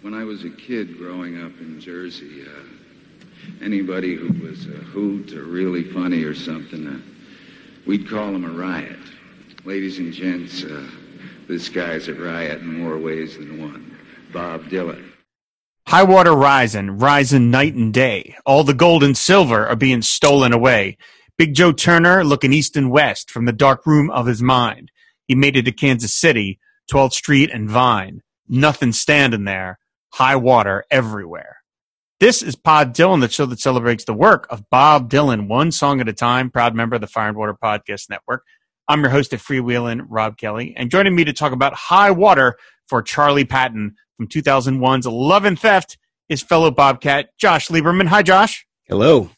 When I was a kid growing up in Jersey, uh, anybody who was a hoot or really funny or something, uh, we'd call him a riot. Ladies and gents, uh, this guy's a riot in more ways than one. Bob Dylan. High water rising, rising night and day. All the gold and silver are being stolen away. Big Joe Turner looking east and west from the dark room of his mind. He made it to Kansas City, 12th Street and Vine. Nothing standing there. High water everywhere. This is Pod Dylan, the show that celebrates the work of Bob Dylan, one song at a time, proud member of the Fire and Water Podcast Network. I'm your host at Freewheeling, Rob Kelly, and joining me to talk about High Water for Charley Patton from 2001's Love and Theft is fellow Bobcat Josh Lieberman. Hi, Josh. Hello.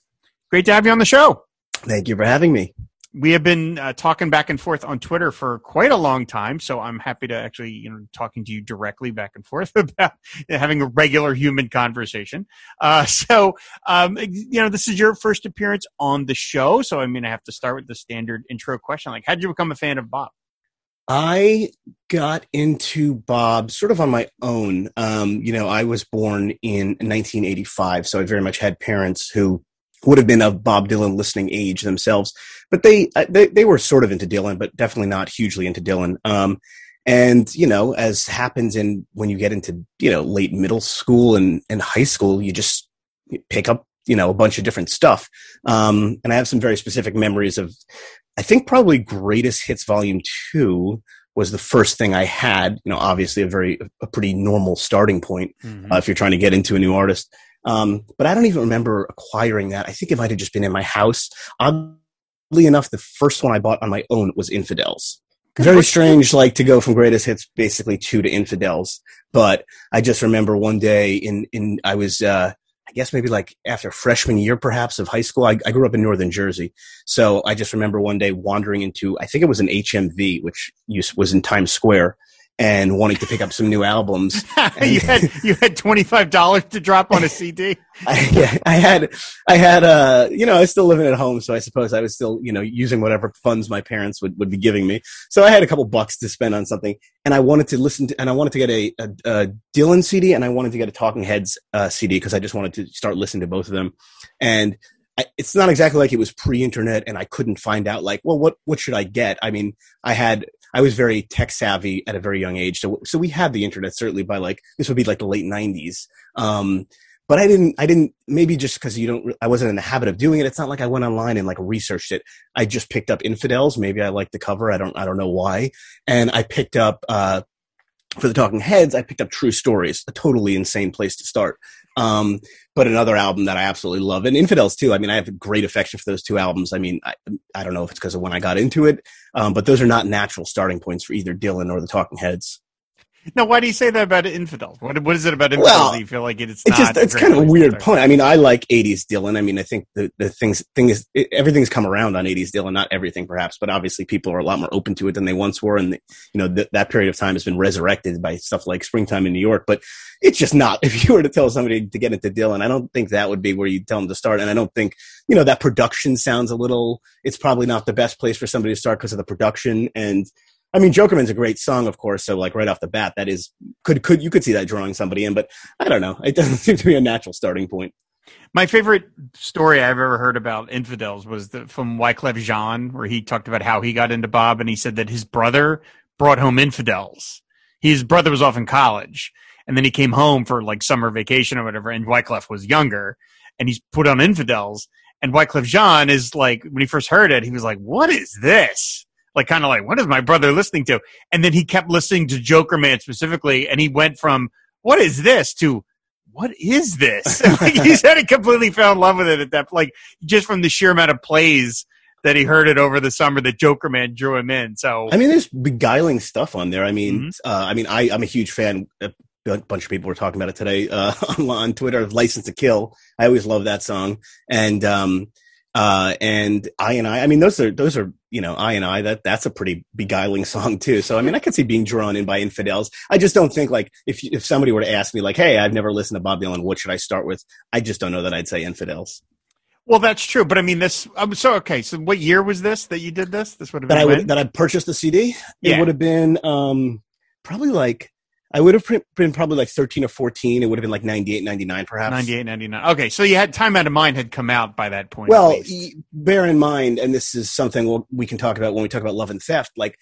Great to have you on the show. Thank you for having me. We have been uh, talking back and forth on Twitter for quite a long time, so I'm happy to actually, you know, talking to you directly back and forth about having a regular human conversation. Uh, so, um, you know, this is your first appearance on the show, so I mean, I have to start with the standard intro question: like, how did you become a fan of Bob? I got into Bob sort of on my own. Um, you know, I was born in 1985, so I very much had parents who would have been of Bob Dylan listening age themselves, but they, uh, they, they were sort of into Dylan, but definitely not hugely into Dylan. Um, and you know, as happens in when you get into you know late middle school and, and high school, you just pick up you know a bunch of different stuff. Um, and I have some very specific memories of, I think probably Greatest Hits Volume Two was the first thing I had. You know, obviously a very a pretty normal starting point mm-hmm. uh, if you're trying to get into a new artist. Um, but I don't even remember acquiring that. I think it might have just been in my house. Oddly enough, the first one I bought on my own was Infidels. Very strange, like to go from greatest hits basically two to infidels. But I just remember one day in, in, I was, uh, I guess maybe like after freshman year, perhaps of high school. I, I, grew up in northern Jersey, so I just remember one day wandering into I think it was an HMV, which was in Times Square, and wanting to pick up some new albums. you had you had twenty five dollars to drop on a CD. I, yeah, I had I had uh you know I was still living at home, so I suppose I was still you know using whatever funds my parents would, would be giving me. So I had a couple bucks to spend on something, and I wanted to listen to and I wanted to get a, a, a Dylan CD and I wanted to get a Talking Heads uh, CD because I just wanted to start listening to both of them, and it's not exactly like it was pre-internet and I couldn't find out like, well, what, what should I get? I mean, I had, I was very tech savvy at a very young age. So, so we had the internet certainly by like, this would be like the late nineties. Um, but I didn't, I didn't, maybe just because you don't, I wasn't in the habit of doing it. It's not like I went online and like researched it. I just picked up infidels. Maybe I liked the cover. I don't, I don't know why. And I picked up, uh, for the Talking Heads, I picked up True Stories, a totally insane place to start. Um, but another album that I absolutely love, and Infidels too. I mean, I have a great affection for those two albums. I mean, I, I don't know if it's because of when I got into it, um, but those are not natural starting points for either Dylan or the Talking Heads. Now, why do you say that about infidels? What, what is it about infidels well, you feel like it's, it's just it's kind of a weird point. I mean, I like '80s Dylan. I mean, I think the the things thing is it, everything's come around on '80s Dylan. Not everything, perhaps, but obviously people are a lot more open to it than they once were, and the, you know th- that period of time has been resurrected by stuff like Springtime in New York. But it's just not. If you were to tell somebody to get into Dylan, I don't think that would be where you tell them to start. And I don't think you know that production sounds a little. It's probably not the best place for somebody to start because of the production and I mean, Jokerman's a great song, of course. So, like right off the bat, that is could could you could see that drawing somebody in, but I don't know. It doesn't seem to be a natural starting point. My favorite story I've ever heard about infidels was the, from Wyclef Jean, where he talked about how he got into Bob, and he said that his brother brought home infidels. His brother was off in college, and then he came home for like summer vacation or whatever, and Wyclef was younger, and he's put on infidels. And Wyclef Jean is like, when he first heard it, he was like, "What is this?" Like kind of like what is my brother listening to? And then he kept listening to Jokerman specifically and he went from what is this? to what is this? Like he said he completely fell in love with it at that like just from the sheer amount of plays that he heard it over the summer that Jokerman drew him in so i mean there's beguiling stuff on there. I mean mm-hmm. uh, i mean I, i'm a huge fan. A bunch of people were talking about it today uh, on twitter license to kill. I always love that song. And um uh, and I and I, I mean, those are, those are, you know, I and I, that, that's a pretty beguiling song too. So, I mean, I could see being drawn in by infidels. I just don't think like, if, if somebody were to ask me like, Hey, I've never listened to Bob Dylan. What should I start with? I just don't know that I'd say infidels. Well, that's true, but I mean, this. I'm so okay, so what year was this that you did this? This would have that been I would, that I purchased the CD. Yeah. It would have been um, probably like I would have been probably like 13 or 14. It would have been like 98, 99 perhaps. 98, 99. Okay, so you had Time Out of Mind had come out by that point. Well, bear in mind, and this is something we'll, we can talk about when we talk about Love and Theft. Like,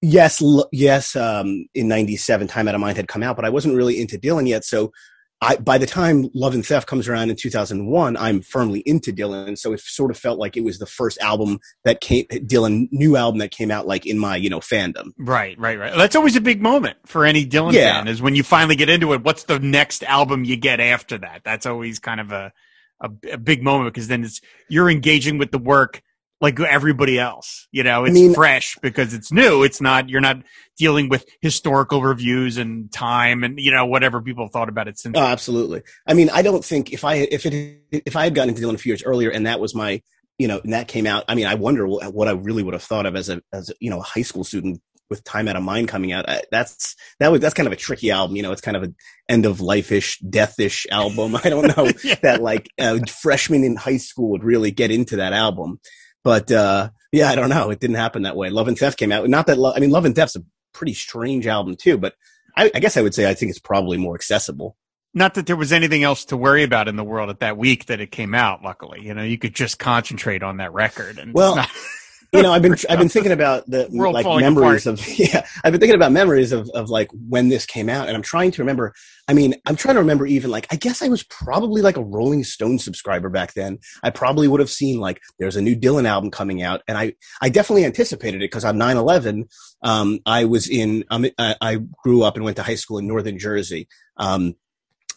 yes, yes, um, in 97, Time Out of Mind had come out, but I wasn't really into Dylan yet. So I, by the time Love and Theft comes around in 2001, I'm firmly into Dylan. So it sort of felt like it was the first album that came, Dylan new album that came out like in my, you know, fandom. Right, right, right. That's always a big moment for any Dylan yeah. fan is when you finally get into it. What's the next album you get after that? That's always kind of a, a, a big moment because then it's, you're engaging with the work like everybody else. You know, it's I mean, fresh because it's new. It's not you're not dealing with historical reviews and time and you know whatever people thought about it since. Oh, absolutely. I mean, I don't think if I if it if I had gotten into Dylan a few years earlier and that was my you know and that came out. I mean, I wonder what I really would have thought of as a as a, you know a high school student with time out of mind coming out that's that was that's kind of a tricky album you know it's kind of an end of life-ish death-ish album i don't know yeah. that like a freshman in high school would really get into that album but uh, yeah, I don't know. It didn't happen that way. Love and Theft came out. Not that Lo- I mean, Love and Theft's a pretty strange album too, but I, I guess I would say I think it's probably more accessible. Not that there was anything else to worry about in the world at that week that it came out. Luckily, you know, you could just concentrate on that record. And well, not- you know, I've been I've been thinking about the World like memories apart. of yeah. I've been thinking about memories of of like when this came out, and I'm trying to remember. I mean, I'm trying to remember even like I guess I was probably like a Rolling Stone subscriber back then. I probably would have seen like there's a new Dylan album coming out, and I I definitely anticipated it because on 9/11, um, I was in um, I, I grew up and went to high school in Northern Jersey. Um,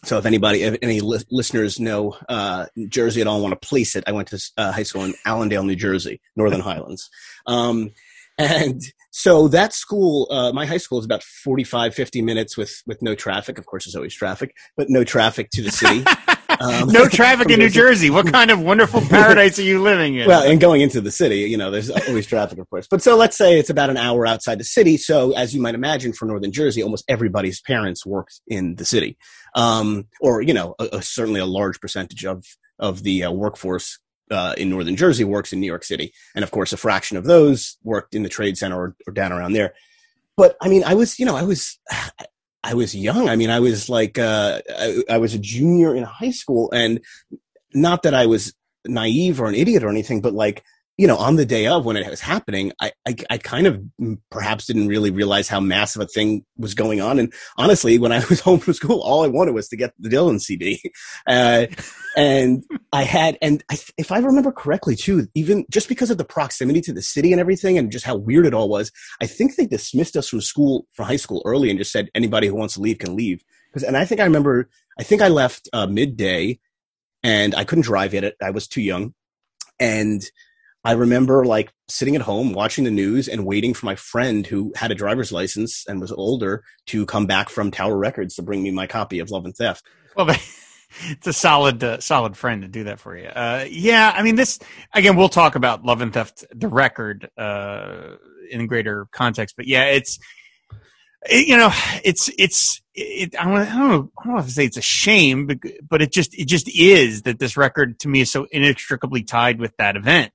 so if anybody, if any li- listeners know uh, Jersey at all, want to place it, I went to uh, high school in Allendale, New Jersey, Northern Highlands. Um, and so that school, uh, my high school is about 45, 50 minutes with, with no traffic. Of course, there's always traffic, but no traffic to the city. Um, no traffic in New Jersey. What kind of wonderful paradise are you living in? Well, and going into the city, you know, there's always traffic, of course. But so let's say it's about an hour outside the city. So as you might imagine, for Northern Jersey, almost everybody's parents worked in the city, um, or you know, a, a, certainly a large percentage of of the uh, workforce uh, in Northern Jersey works in New York City, and of course, a fraction of those worked in the Trade Center or, or down around there. But I mean, I was, you know, I was, I was young. I mean, I was like, uh, I, I, was a junior in high school, and not that I was naive or an idiot or anything, but like, you know, on the day of when it was happening, I, I, I, kind of perhaps didn't really realize how massive a thing was going on. And honestly, when I was home from school, all I wanted was to get the Dylan CD. Uh, and I had, and I, if I remember correctly too, even just because of the proximity to the city and everything and just how weird it all was, I think they dismissed us from school, from high school early and just said anybody who wants to leave can leave. Because, and I think I remember, I think I left uh, midday and I couldn't drive yet. I was too young. And I remember like sitting at home watching the news and waiting for my friend who had a driver's license and was older to come back from Tower Records to bring me my copy of Love and Theft. Well, it's a solid, uh, solid friend to do that for you. Uh, yeah, I mean, this again, we'll talk about Love and Theft, the record, uh, in greater context, but yeah, it's it, you know, it's it's it, I, don't, I don't know I don't if to say it's a shame, but, but it just it just is that this record to me is so inextricably tied with that event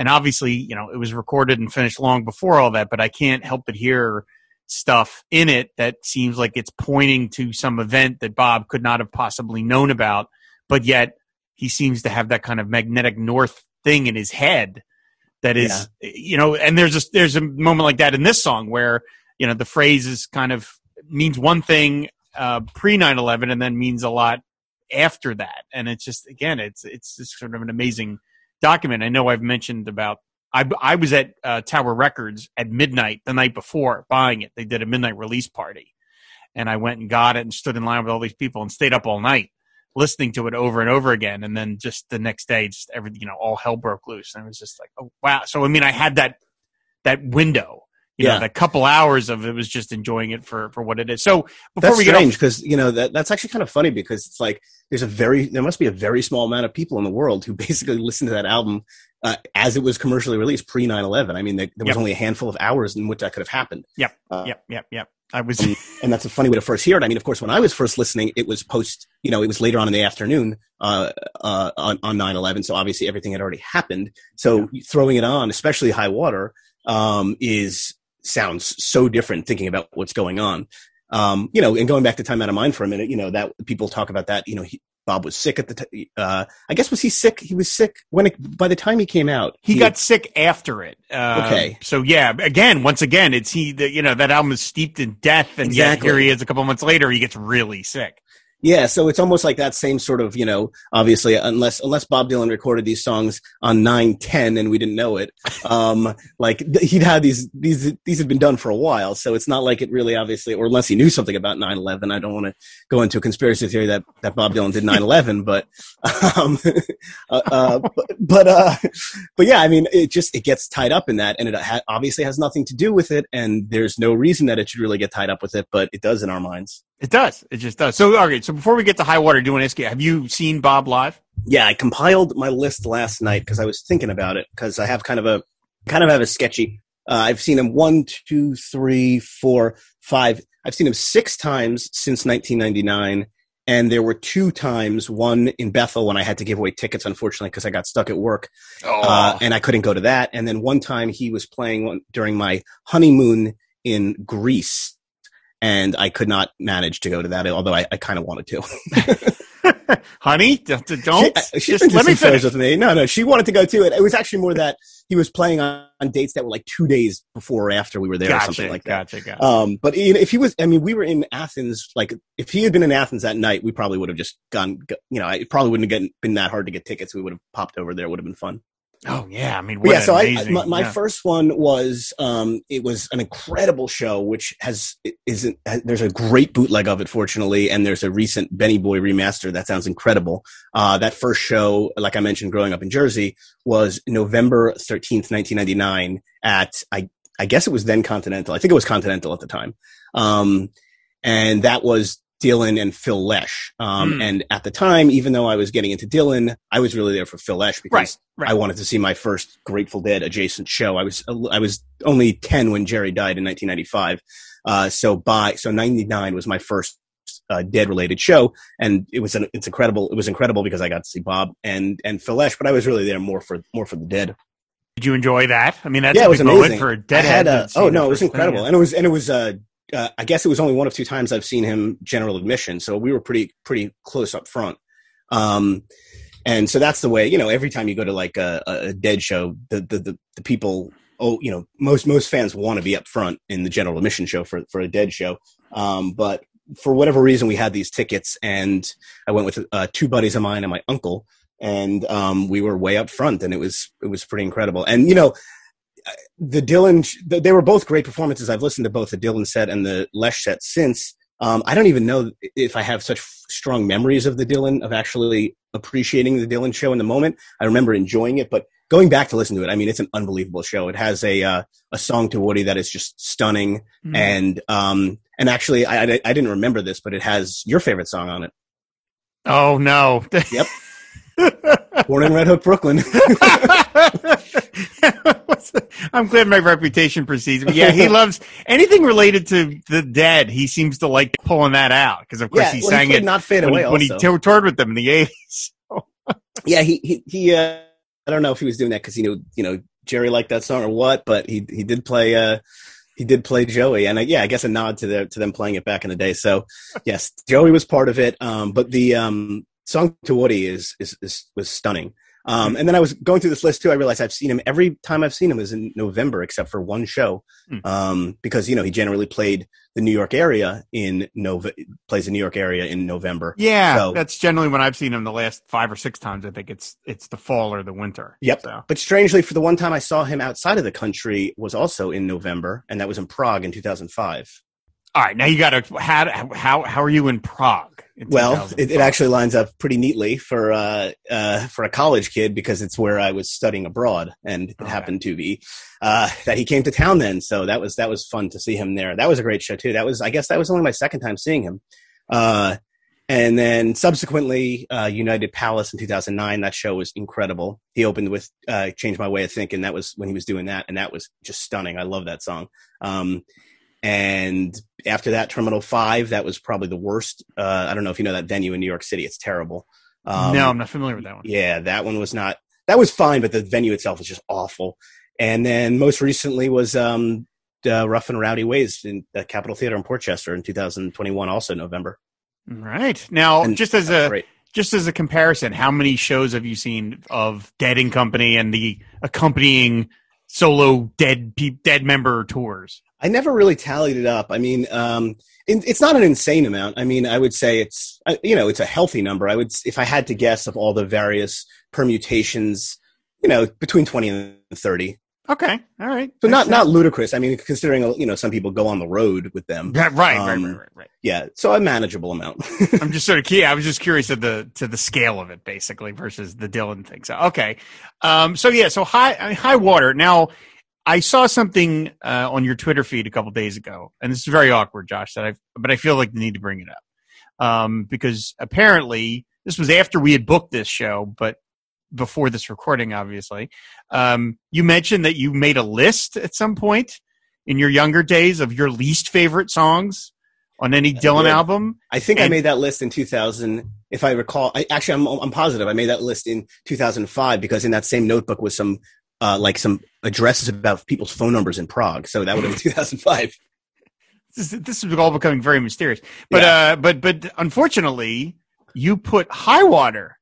and obviously, you know, it was recorded and finished long before all that, but I can't help but hear stuff in it that seems like it's pointing to some event that Bob could not have possibly known about, but yet he seems to have that kind of magnetic north thing in his head that is yeah. you know and there's a there's a moment like that in this song where you know the phrase is kind of means one thing uh, pre 9-11 and then means a lot after that and it's just again it's it's just sort of an amazing document. I know I've mentioned about I, I was at uh, Tower Records at midnight the night before buying it. They did a midnight release party, and I went and got it and stood in line with all these people and stayed up all night listening to it over and over again. And then just the next day, just every you know all hell broke loose, and it was just like, oh wow. So I mean, I had that that window. You yeah. know, that couple hours of it was just enjoying it for for what it is. So before that's we get strange because you know that that's actually kind of funny because it's like there's a very there must be a very small amount of people in the world who basically listened to that album uh, as it was commercially released pre 9-11 i mean there, there was yep. only a handful of hours in which that could have happened yep uh, yep yep yep i was and, and, that's a funny way to first hear it i mean of course when i was first listening it was post you know it was later on in the afternoon uh, uh, on, on 9-11 so obviously everything had already happened so yeah. throwing it on especially high water um, is sounds so different thinking about what's going on Um, you know, and going back to Time Out of Mind for a minute, you know, that people talk about that, you know, he, Bob was sick at the time. Uh, I guess was he sick? He was sick when it, by the time he came out. He, got sick after it. Uh, Okay. So yeah, again, once again, it's he. The, you know that album is steeped in death, and yet here he is a couple months later. He gets really sick. Yeah, so it's almost like that same sort of, you know, obviously unless unless Bob Dylan recorded these songs on 910 and we didn't know it. Um like he'd had these these these had been done for a while, so it's not like it really obviously or unless he knew something about 9/11. I don't want to go into a conspiracy theory that that Bob Dylan did 9/11, but um uh, uh but, but uh but yeah, I mean it just it gets tied up in that and it ha- obviously has nothing to do with it and there's no reason that it should really get tied up with it, but it does in our minds. It does. It just does. So, all right. So, before we get to high water, do want to ask you: Have you seen Bob live? yeah, I compiled my list last night because I was thinking about it because I have kind of a kind of have a sketchy. Uh, I've seen him one, two, three, four, five. I've seen him six times since 1999, and there were two times. One in Bethel when I had to give away tickets, unfortunately, because I got stuck at work, Oh, uh, and I couldn't go to that. And then one time he was playing during my honeymoon in Greece. And I could not manage to go to that, although I, I kind of wanted to. honey, don't. don't She, she's just to let me finish. with me. No, no, she wanted to go too. It, it was actually more that he was playing on, on dates that were like two days before or after we were there, or something like that. gotcha. Gotcha. Um, but you know, if he was, I mean, we were in Athens. Like, if he had been in Athens that night, we probably would have just gone. You know, it probably wouldn't have been that hard to get tickets. We would have popped over there. It would have been fun. Oh yeah. I mean, what yeah, so I, amazing, my, my yeah. first one was um, it was an incredible show, which has isn't there's a great bootleg of it, fortunately, and there's a recent Benny Boy remaster that sounds incredible. Uh, that first show, like I mentioned, growing up in Jersey, was November thirteenth, nineteen ninety nine, at I I guess it was then Continental. I think it was Continental at the time, um, and that was. Dylan and Phil Lesh. Um, Hmm. And at the time, even though I was getting into Dylan, I was really there for Phil Lesh because Right. Right. I wanted to see my first Grateful Dead adjacent show. I was I was only ten when Jerry died in 1995. Uh, so by so 99 was my first uh, Dead related show, and it was an, it's incredible. It was incredible because I got to see Bob and and Phil Lesh, but I was really there more for more for the Dead. Did you enjoy that? I mean, that's yeah, a it was moment amazing. for I deadhead. had a, oh no, it was first thing, incredible, yeah. and it was and it was uh, uh, I guess it was only one of two times I've seen him general admission, so we were pretty pretty close up front. Um, and so that's the way you know. Every time you go to like a, a dead show, the the the, the people. Oh, you know, most most fans want to be up front in the general admission show for for a dead show. Um, but for whatever reason, we had these tickets, and I went with uh, two buddies of mine and my uncle, and um, we were way up front, and it was it was pretty incredible. And you know, the Dylan, they were both great performances. I've listened to both the Dylan set and the Lesh set since. Um, I don't even know if I have such strong memories of the Dylan, of actually appreciating the Dylan show in the moment. I remember enjoying it, but going back to listen to it, I mean, it's an unbelievable show. It has a uh, a song to Woody that is just stunning, Mm. and um, and actually, I, I I didn't remember this, but it has your favorite song on it, Oh no. Yep. "Born in Red Hook, Brooklyn." I'm glad my reputation precedes me. Yeah, he loves anything related to the dead. He seems to like pulling that out because, of course, yeah, he well, sang played it "Not Fade when, Away" when he also. tou- toured with them in the 80s. yeah, he he, he uh, I don't know if he was doing that because he knew you know Jerry liked that song or what, but he he did play uh he did play Joey, and uh, yeah, I guess a nod to the to them playing it back in the day. So yes, Joey was part of it, um, but the um song to Woody is is, is was stunning. Um, and then I was going through this list too. I realized I've seen him every time I've seen him is in November, except for one show, Hmm. um, because you know he generally played the New York area in Nov plays the New York area in November. Yeah, So- that's generally when I've seen him the last five or six times. I think it's it's the fall or the winter. Yep. So. But strangely, for the one time I saw him outside of the country was also in November, and that was in Prague in 2005. All right, now you got to how how how are you in Prague? in Well, it, it actually lines up pretty neatly for uh, uh, for a college kid because it's where I was studying abroad, and it Okay. happened to be uh, that he came to town then. So that was that was fun to see him there. That was a great show too. That was I guess that was only my second time seeing him. Uh, and then subsequently, uh, United Palace in 2009. That show was incredible. He opened with uh, "Change My Way of Thinking." That was when he was doing that, and that was just stunning. I love that song. Um, and after that, Terminal Five. That was probably the worst. Uh, I don't know if you know that venue in New York City. It's terrible. Um, no, I'm not familiar with that one. yeah, that one was not. That was fine, but the venue itself was just awful. And then most recently was um, uh, Rough and Rowdy Ways in the Capitol Theater in Port Chester in 2021, also November. Right now, And just as a just as a comparison, how many shows have you seen of Dead and Company and the accompanying solo dead pe- dead member tours? I never really tallied it up. I mean, um, it's not an insane amount. I mean, I would say it's uh, you know it's a healthy number. I would, if I had to guess of all the various permutations, you know, between twenty and thirty. Okay, all right. So not not ludicrous. I mean, considering you know some people go on the road with them. Yeah, right, right, um, right, right, right. Yeah, so a manageable amount. I'm just sort of key. I was just curious to the to the scale of it, basically, versus the Dylan thing. So okay, um, so yeah, so high I mean, high water. Now, I saw something uh, on your Twitter feed a couple days ago, and this is very awkward, Josh. That I but I feel like the need to bring it up um, because apparently this was after we had booked this show, but before this recording, obviously. Um, you mentioned that you made a list at some point in your younger days of your least favorite songs on any Dylan album. I think I made that list in 2000. If I recall, I, actually, I'm, I'm positive I made that list in 2005 because in that same notebook was some, uh, like some addresses about people's phone numbers in Prague. So that would have been 2005. this, this is all becoming very mysterious. But uh, but but unfortunately, you put High Water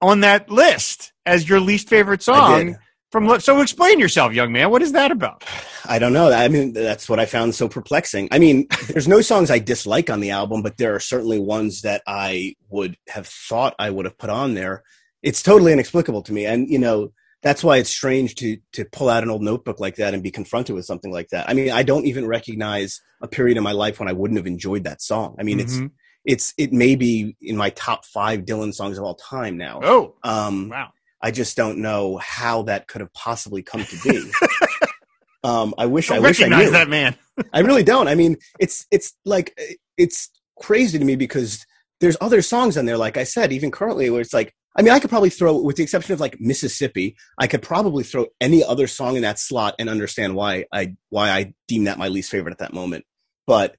on that list as your least favorite song from. So explain yourself, young man. What is that about? I don't know. I mean, that's what I found so perplexing. I mean, there's no songs I dislike on the album, but there are certainly ones that I would have thought I would have put on there. It's totally inexplicable to me, and you know that's why it's strange to to pull out an old notebook like that and be confronted with something like that. I mean, I don't even recognize a period in my life when I wouldn't have enjoyed that song. I mean, it's Mhm. it's it may be in my top five Dylan songs of all time now. oh Um, wow. I just don't know how that could have possibly come to be. um, I wish I I wish I recognize knew. that man. I really don't. I mean, it's it's like it's crazy to me because there's other songs on there, like I said, even currently, where it's like, I mean, I could probably throw, with the exception of like Mississippi, I could probably throw any other song in that slot and understand why I why I deem that my least favorite at that moment. But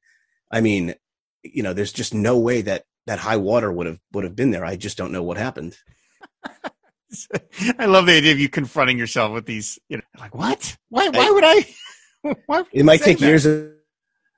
I mean, you know, there's just no way that that high water would have would have been there. I just don't know what happened. I love the idea of you confronting yourself with these. You know, like what? Why? Why I- would I? Why would It might take that? years of,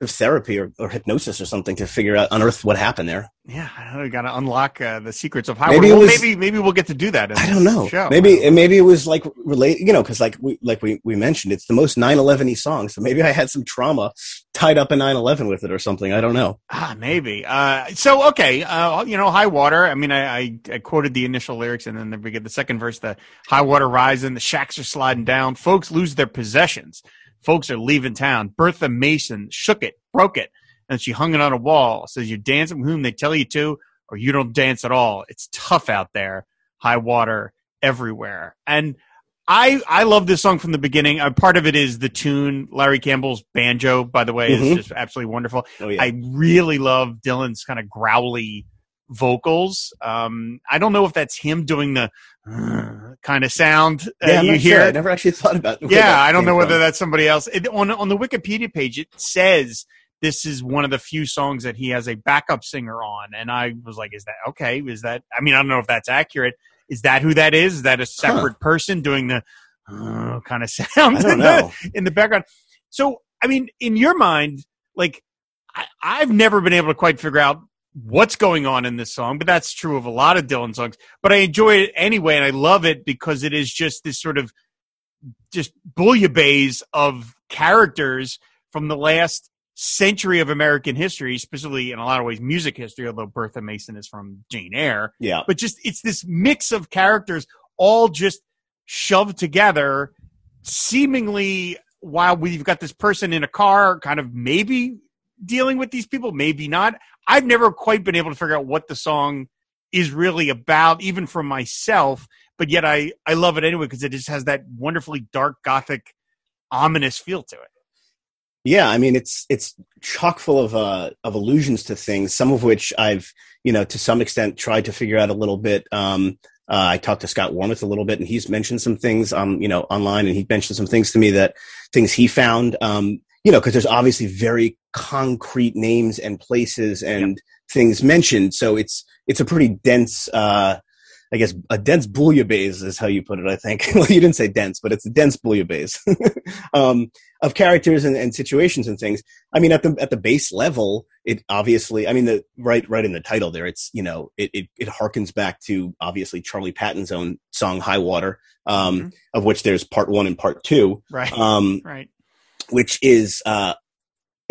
of therapy or, or hypnosis or something to figure out unearth what happened there. Yeah, I know. We got to unlock uh, the secrets of High Maybe Well, was- maybe maybe we'll get to do that. I don't know. Show. Maybe maybe it was like relate, you know, because like we like we, we mentioned, it's the most 9/11y song. So maybe I had some trauma tied up in 9/11 with it or something. I don't know. Ah, maybe. Uh, so okay, uh, you know, high water. I mean, I, I, I quoted the initial lyrics, and then we get the second verse: the high water rising, the shacks are sliding down, folks lose their possessions, folks are leaving town. Bertha Mason shook it, broke it, and she hung it on a wall. Says you dance with whom they tell you to, or you don't dance at all. It's tough out there. High water everywhere, and. I, I love this song from the beginning. Uh, part of it is the tune. Larry Campbell's banjo, by the way, Mhm. is just absolutely wonderful. Oh yeah. I really love Dylan's kind of growly vocals. Um, I don't know if that's him doing the uh, kind of sound uh, yeah, you hear. sure. I never actually thought about. yeah, I don't know whether from. that's somebody else. It, on on the Wikipedia page, it says this is one of the few songs that he has a backup singer on, and I was like, "Is that okay? Is that? I mean, I don't know if that's accurate. Is that who that is? Is that a separate person doing the uh, kind of sound in the- in the background. So, I mean, in your mind, like, I, I've never been able to quite figure out what's going on in this song, but that's true of a lot of Dylan songs. But I enjoy it anyway, and I love it because it is just this sort of just bouillabaisse of characters from the last century of American history, specifically in a lot of ways music history, although Bertha Mason is from Jane Eyre Yeah. but just it's this mix of characters all just shoved together seemingly while we've got this person in a car kind of maybe dealing with these people maybe not i've never quite been able to figure out what the song is really about even for myself but yet i i love it anyway because it just has that wonderfully dark gothic ominous feel to it Yeah, I mean it's it's chock full of uh, of allusions to things, some of which I've you know to some extent tried to figure out a little bit. Um, uh, I talked to Scott Warmuth a little bit, and he's mentioned some things um, you know online, and he mentioned some things to me that things he found. Um, you know, because there's obviously very concrete names and places and things mentioned, so it's it's a pretty dense. Uh, I guess a dense bouillabaisse is how you put it. I think. well, you didn't say dense, but it's a dense bouillabaisse um, of characters and, and, situations and things. I mean, at the at the base level, it obviously. I mean, the right right in the title there, it's you know, it it, it harkens back to obviously Charley Patton's own song "High Water," um, mm-hmm. of which there's part one and part two. Right. Um, right. Which is, uh,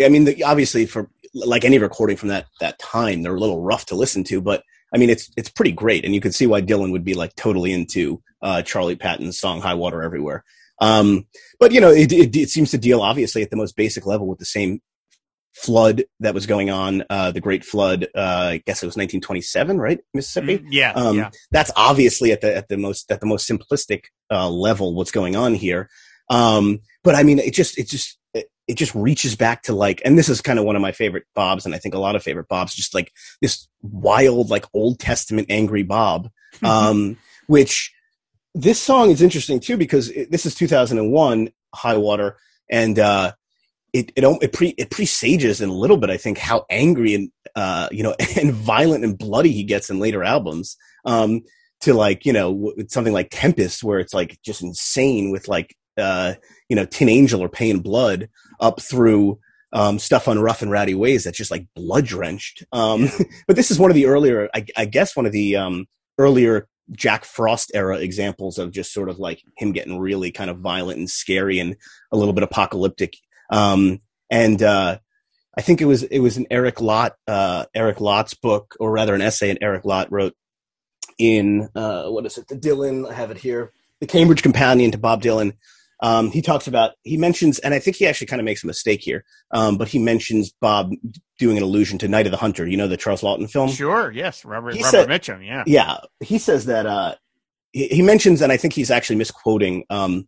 I mean, the, obviously for like any recording from that that time, they're a little rough to listen to, but I mean, it's it's pretty great, and you can see why Dylan would be like totally into uh, Charley Patton's song "High Water Everywhere." Um, but you know, it, it, it, seems to deal obviously at the most basic level with the same flood that was going on, uh, the Great Flood. Uh, I guess it was 1927, right, Mississippi? Mm, yeah, um, yeah. That's obviously at the at the most at the most simplistic uh, level what's going on here. Um, but I mean, it just it just it just reaches back to like, and this is kind of one of my favorite Bobs, and I think a lot of favorite Bobs, just like this wild, like Old Testament angry Bob, mm-hmm. um, which this song is interesting too because it, this is 2001 High Water, and uh, it it it, pre, it presages in a little bit, I think, how angry and uh, you know and violent and bloody he gets in later albums. Um, to like you know something like Tempest, where it's like just insane with like uh, you know Tin Angel or Pay in Blood, up through um, stuff on Rough and Rowdy Ways that's just like blood drenched. Um, but this is one of the earlier, I, I guess, one of the um, earlier Jack Frost era examples of just sort of like him getting really kind of violent and scary and a little bit apocalyptic. Um, and uh, I think it was it was an Eric Lott uh, Eric Lott's book, or rather an essay that Eric Lott wrote in uh, what is it? The Dylan. I have it here. The Cambridge Companion to Bob Dylan. Um, he talks about he mentions, and I think he actually kind of makes a mistake here, um, but he mentions Bob doing an allusion to Night of the Hunter. You know the Charles Laughton film. Sure. Yes. Robert, he Robert said, Mitchum. Yeah. Yeah. He says that uh, he, he, mentions, and I think he's actually misquoting um,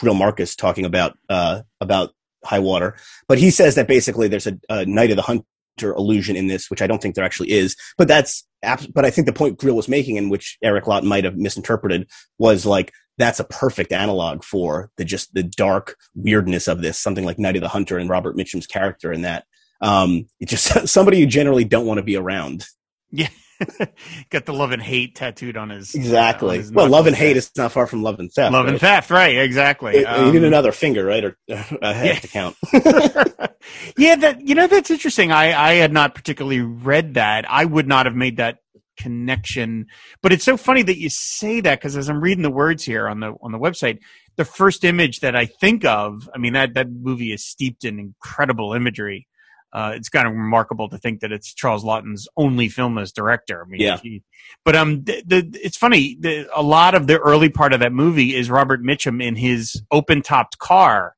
Greil Marcus talking about uh, about High Water, but he says that basically there's a, a Night of the Hunter illusion in this, which I don't think there actually is. But that's, but I think the point Greil was making, and which Eric Lott might have misinterpreted, was like that's a perfect analog for the just the dark weirdness of this. Something like Night of the Hunter and Robert Mitchum's character in that. Um, it's just somebody you generally don't want to be around. Yeah. Got the love and hate tattooed on his exactly. Uh, on his well, love and hate is not far from love and theft. Love right? and theft, right? Exactly. It, um, you need another finger, right, or uh, a head yeah. to count. yeah, that you know that's interesting. I I had not particularly read that. I would not have made that connection. But it's so funny that you say that because as I'm reading the words here on the on the website, the first image that I think of, I mean that that movie is steeped in incredible imagery. Uh, it's kind of remarkable to think that it's Charles Laughton's only film as director. I mean, yeah. He, but um, the, the, it's funny. The, a lot of the early part of that movie is Robert Mitchum in his open-topped car,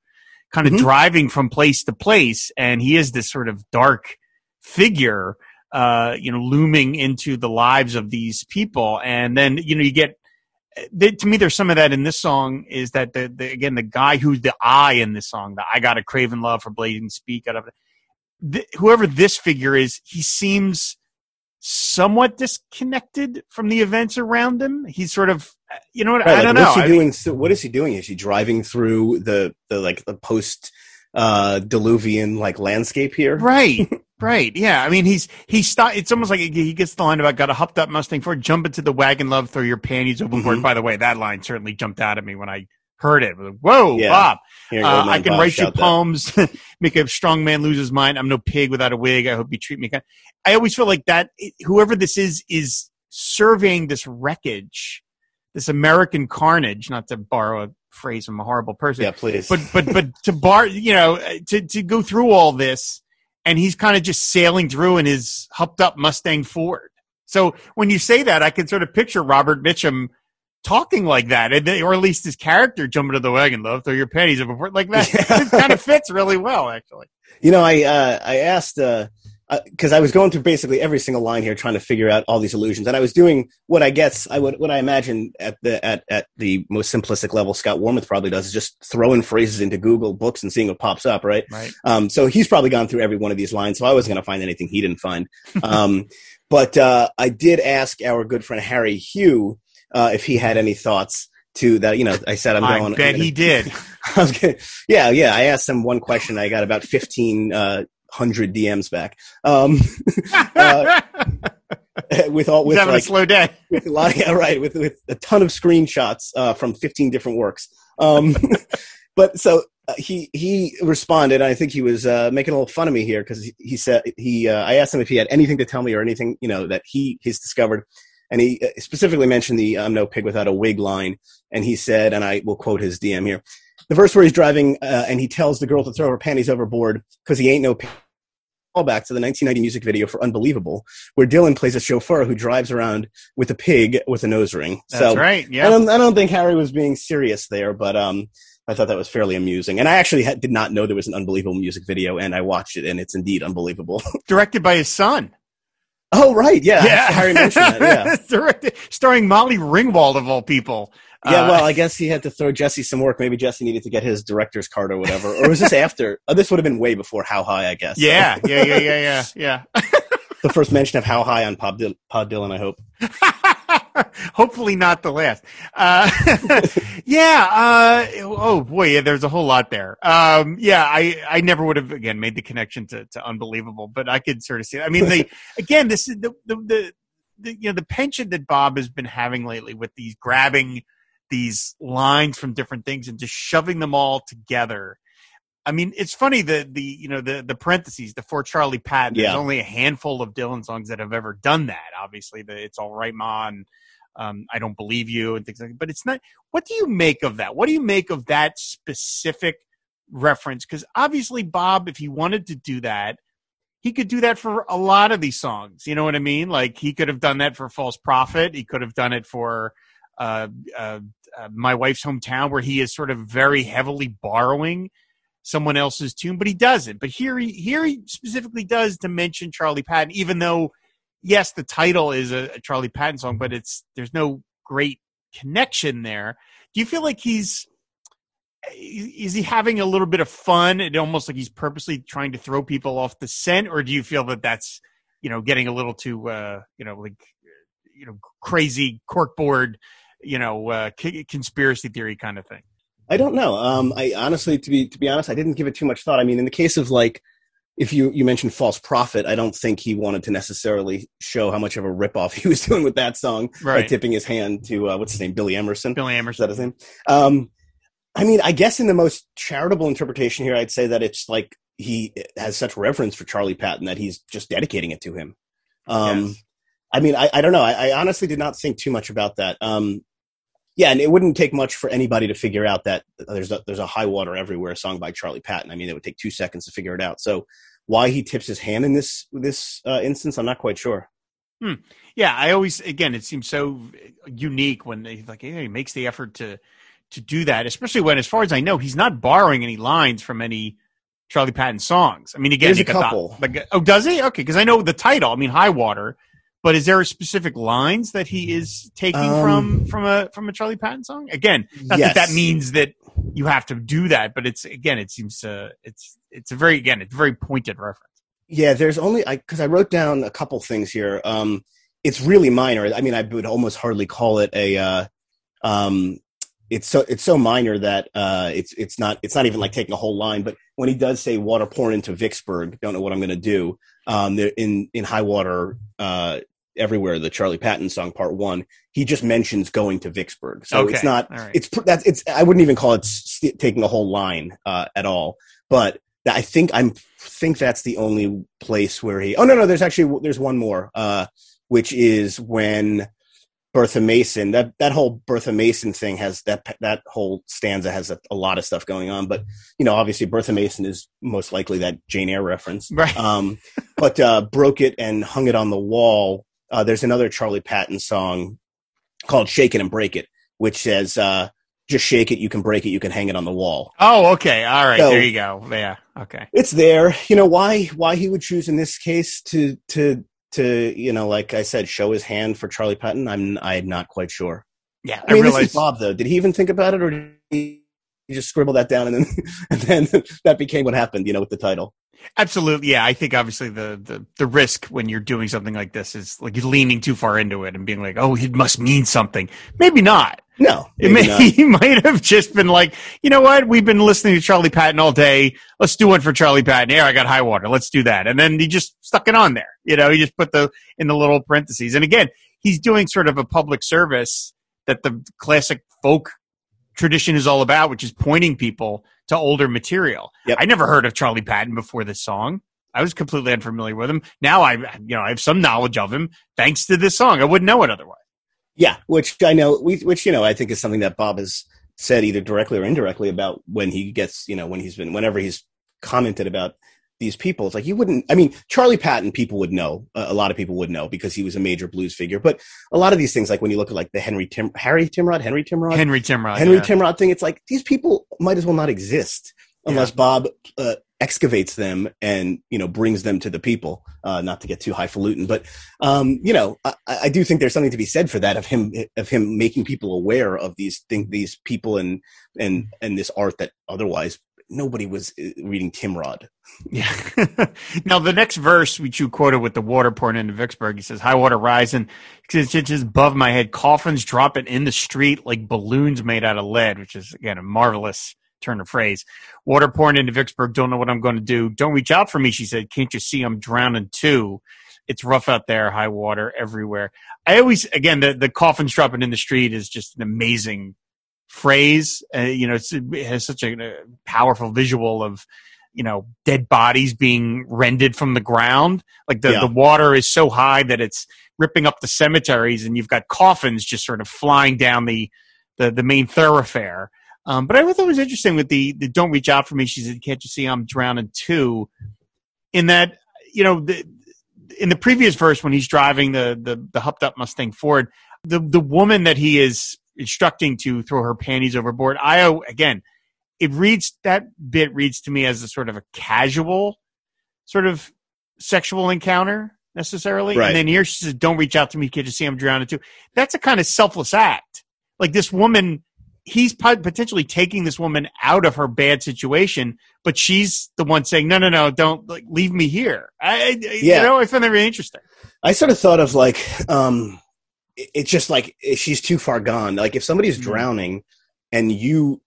kind of mm-hmm. driving from place to place, and he is this sort of dark figure uh, you know, looming into the lives of these people. And then, you know, you get, they, to me, there's some of that in this song is that the, the, again, the guy who's the I in this song, the I got a craven love for blazing speak out of it. whoever this figure is, he seems somewhat disconnected from the events around him. He's sort of, you know what? Right, I don't like, know. What's he doing? So what is he doing? Is he driving through the, the like the post uh diluvian like landscape here? Right. Right. Yeah. I mean, he's he stop. It's almost like he gets the line about "got a hopped up Mustang for jump into the wagon, love, throw your panties overboard." Mm-hmm. By the way, that line certainly jumped out at me when I heard it. Whoa, yeah. Bob! Uh, I can Bob write you poems, make a strong man lose his mind. I'm no pig without a wig. I hope you treat me. Kind. I always feel like that. Whoever this is is surveying this wreckage, this American carnage. Not to borrow a phrase from a horrible person. Yeah, please. But but but to bar, you know, to to go through all this and he's kind of just sailing through in his hopped up Mustang Ford. So when you say that, I can sort of picture Robert Mitchum talking like that, or at least his character jumping to the wagon, love, throw your panties overboard like that. Yeah. it kind of fits really well, actually. You know, I uh, I asked uh, because uh, I was going through basically every single line here, trying to figure out all these illusions, and I was doing what I guess I would what I imagine at the at at the most simplistic level Scott Warmuth probably does is just throwing phrases into Google books and seeing what pops up, right? Right. Um, so he's probably gone through every one of these lines, so I wasn't going to find anything he didn't find. Um, but uh, I did ask our good friend Harry Hugh uh, if he had any thoughts to that. You know, I said I'm I going. bet gonna, he did. I was gonna, yeah, yeah. I asked him one question. I got about 15 uh, hundred DMs back. Um, uh, with all He's with having like a slow day. with a lot, yeah, right, with with a ton of screenshots uh, from 15 different works. Um, but so uh, he he responded. I think he was uh, making a little fun of me here because he, he said he. Uh, I asked him if he had anything to tell me or anything you know that he he's discovered, and he uh, specifically mentioned the "I'm no pig without a wig" line, and he said, and I will quote his DM here. The verse where he's driving uh, and he tells the girl to throw her panties overboard because he ain't no pig callback to the 1990 music video for Unbelievable, where Dylan plays a chauffeur who drives around with a pig with a nose ring. That's so right. I Yeah. don't, I don't think Harry was being serious there, but um, I thought that was fairly amusing. And I actually had, did not know there was an Unbelievable music video, and I watched it, and it's indeed unbelievable. Directed by his son. oh, right, yeah, actually, Harry mentioned that. Yeah, Directed, starring Molly Ringwald of all people. Yeah. Uh, Well, I guess he had to throw Jesse some work. Maybe Jesse needed to get his director's card or whatever. Or was this after? Oh, this would have been way before How High, I guess. yeah, yeah, yeah, yeah, yeah, the first mention of How High on Pod, Dil- Pod Dylan. I hope. Hopefully not the last. Uh, yeah. Uh, oh boy, yeah. There's a whole lot there. Um, yeah, I I never would have again made the connection to, to unbelievable, but I could sort of see. It. I mean, the again, this is the the, the the you know the penchant that Bob has been having lately with these grabbing these lines from different things and just shoving them all together. I mean, it's funny that the you know the the parentheses, the for Charley Patton. There's only a handful of Dylan songs that have ever done that. Obviously, the "It's All Right, Ma," and um, "I Don't Believe You," and things like. that. But it's not. What do you make of that? What do you make of that specific reference? Because obviously, Bob, if he wanted to do that, he could do that for a lot of these songs. You know what I mean? Like he could have done that for "False Prophet." He could have done it for uh, uh, uh, "My Wife's Hometown," where he is sort of very heavily borrowing someone else's tune, but he doesn't. But here he here he specifically does to mention Charley Patton, even though yes, the title is a, a Charley Patton song, but it's there's no great connection there. Do you feel like he's is he having a little bit of fun and almost like he's purposely trying to throw people off the scent, or do you feel that that's you know getting a little too uh, you know like you know crazy corkboard you know uh, conspiracy theory kind of thing? I don't know. Um, I honestly, to be to be honest, I didn't give it too much thought. I mean, in the case of like, if you you mentioned false prophet, I don't think he wanted to necessarily show how much of a ripoff he was doing with that song by tipping his hand to uh, what's his name, Billy Emerson. Billy Is Emerson. that his name? Um, I mean, I guess in the most charitable interpretation here, I'd say that it's like he has such reverence for Charley Patton that he's just dedicating it to him. Um, Yes. I mean, I, I don't know. I, I honestly did not think too much about that. Um, yeah, and it wouldn't take much for anybody to figure out that there's a, there's a high water everywhere song by Charley Patton. I mean, it would take two seconds to figure it out. So why he tips his hand in this this uh, instance, I'm not quite sure. Hmm. Yeah, I always again it seems so unique when they like yeah, he makes the effort to to do that, especially when, as far as I know, he's not borrowing any lines from any Charley Patton songs. I mean, again, There's a couple. like, oh, does he? Okay, because I know the title. I mean, High Water. But is there specific lines that he is taking Um, from from a from a Charley Patton song? Again, not yes. that that means that you have to do that, but it's again, it seems uh, it's it's a very again, it's a very pointed reference. Yeah, there's only I because I wrote down a couple things here. Um, it's really minor. I mean, I would almost hardly call it a. Uh, um, it's so it's so minor that uh, it's it's not it's not even like taking a whole line. But when he does say "water pouring into Vicksburg," don't know what I'm going to do. Um, in in high water uh, everywhere, the Charley Patton song Part One, he just mentions going to Vicksburg. So okay, it's not right. it's that's it's I wouldn't even call it st- taking a whole line uh, at all. But I think I'm think that's the only place where he. Oh no, no. There's actually there's one more, uh, which is when Bertha Mason. That that whole Bertha Mason thing has that that whole stanza has a, a lot of stuff going on. But you know, obviously Bertha Mason is most likely that Jane Eyre reference. right. Um, but uh, broke it and hung it on the wall. Uh, there's another Charley Patton song called "Shake It and Break It," which says, uh, "Just shake it, you can break it, you can hang it on the wall." oh, okay, all right, So- there you go. Yeah, okay. It's there. You know why? Why he would choose in this case to to to you know, like I said, show his hand for Charley Patton? I'm I'm not quite sure. Yeah, I mean, this realize. is Bob though. Did he even think about it, or did he just scribble that down and then and then that became what happened? You know, with the title. Absolutely, yeah. I think obviously the, the the risk when you're doing something like this is like you're leaning too far into it and being like, oh, it must mean something. Maybe not. No, it may, he might have just been like, you know what? We've been listening to Charley Patton all day. Let's do one for Charley Patton. Here, I got high water. Let's do that. And then he just stuck it on there. You know, he just put the in the little parentheses. And again, he's doing sort of a public service that the classic folk tradition is all about, which is pointing people to older material. Yep. I never heard of Charley Patton before this song. I was completely unfamiliar with him. Now I, you know, I have some knowledge of him thanks to this song. I wouldn't know it otherwise. Yeah, which I know, we, which you know, I think is something that Bob has said either directly or indirectly about when he gets, you know, when he's been, whenever he's commented about these people. It's like you wouldn't. I mean, Charley Patton, people would know. Uh, a lot of people would know because he was a major blues figure. But a lot of these things, like when you look at like the Henry Tim, Harry Timrod, Henry Timrod, Henry Timrod, Henry yeah. Timrod thing. It's like these people might as well not exist unless Yeah. Bob uh, excavates them and you know brings them to the people. Uh, not to get too highfalutin, but um, you know, I, I do think there's something to be said for that of him of him making people aware of these thing, these people and and and this art that otherwise nobody was uh, reading Timrod. Yeah. now the next verse which you quoted with the water pouring into Vicksburg, he says, "High water rising, it's just above my head. Coffins dropping in the street like balloons made out of lead," which is again a marvelous turn of phrase. Water pouring into Vicksburg. Don't know what I'm going to do. Don't reach out for me, she said. Can't you see I'm drowning too? It's rough out there. High water everywhere. I always again the the coffins dropping in the street is just an amazing phrase. Uh, you know, it's, it has such a, a powerful visual of you know dead bodies being rended from the ground. Like the Yeah. the water is so high that it's ripping up the cemeteries, and you've got coffins just sort of flying down the the, the main thoroughfare. Um, but I thought it was interesting with the, the "Don't reach out for me." She said, "Can't you see I'm drowning too?" In that, you know, the, in the previous verse when he's driving the the, the huffed up Mustang Ford, the the woman that he is instructing to throw her panties overboard. I again, it reads that bit reads to me as a sort of a casual sort of sexual encounter necessarily. Right. And then here she says, "Don't reach out to me, kid. You see, I'm drowning too." That's a kind of selfless act. Like this woman, he's potentially taking this woman out of her bad situation, but she's the one saying, "No, no, no, don't like leave me here." I, Yeah. you know, I find that really interesting. I sort of thought of like, um, it's just like she's too far gone. Like if somebody's Mhm. drowning and you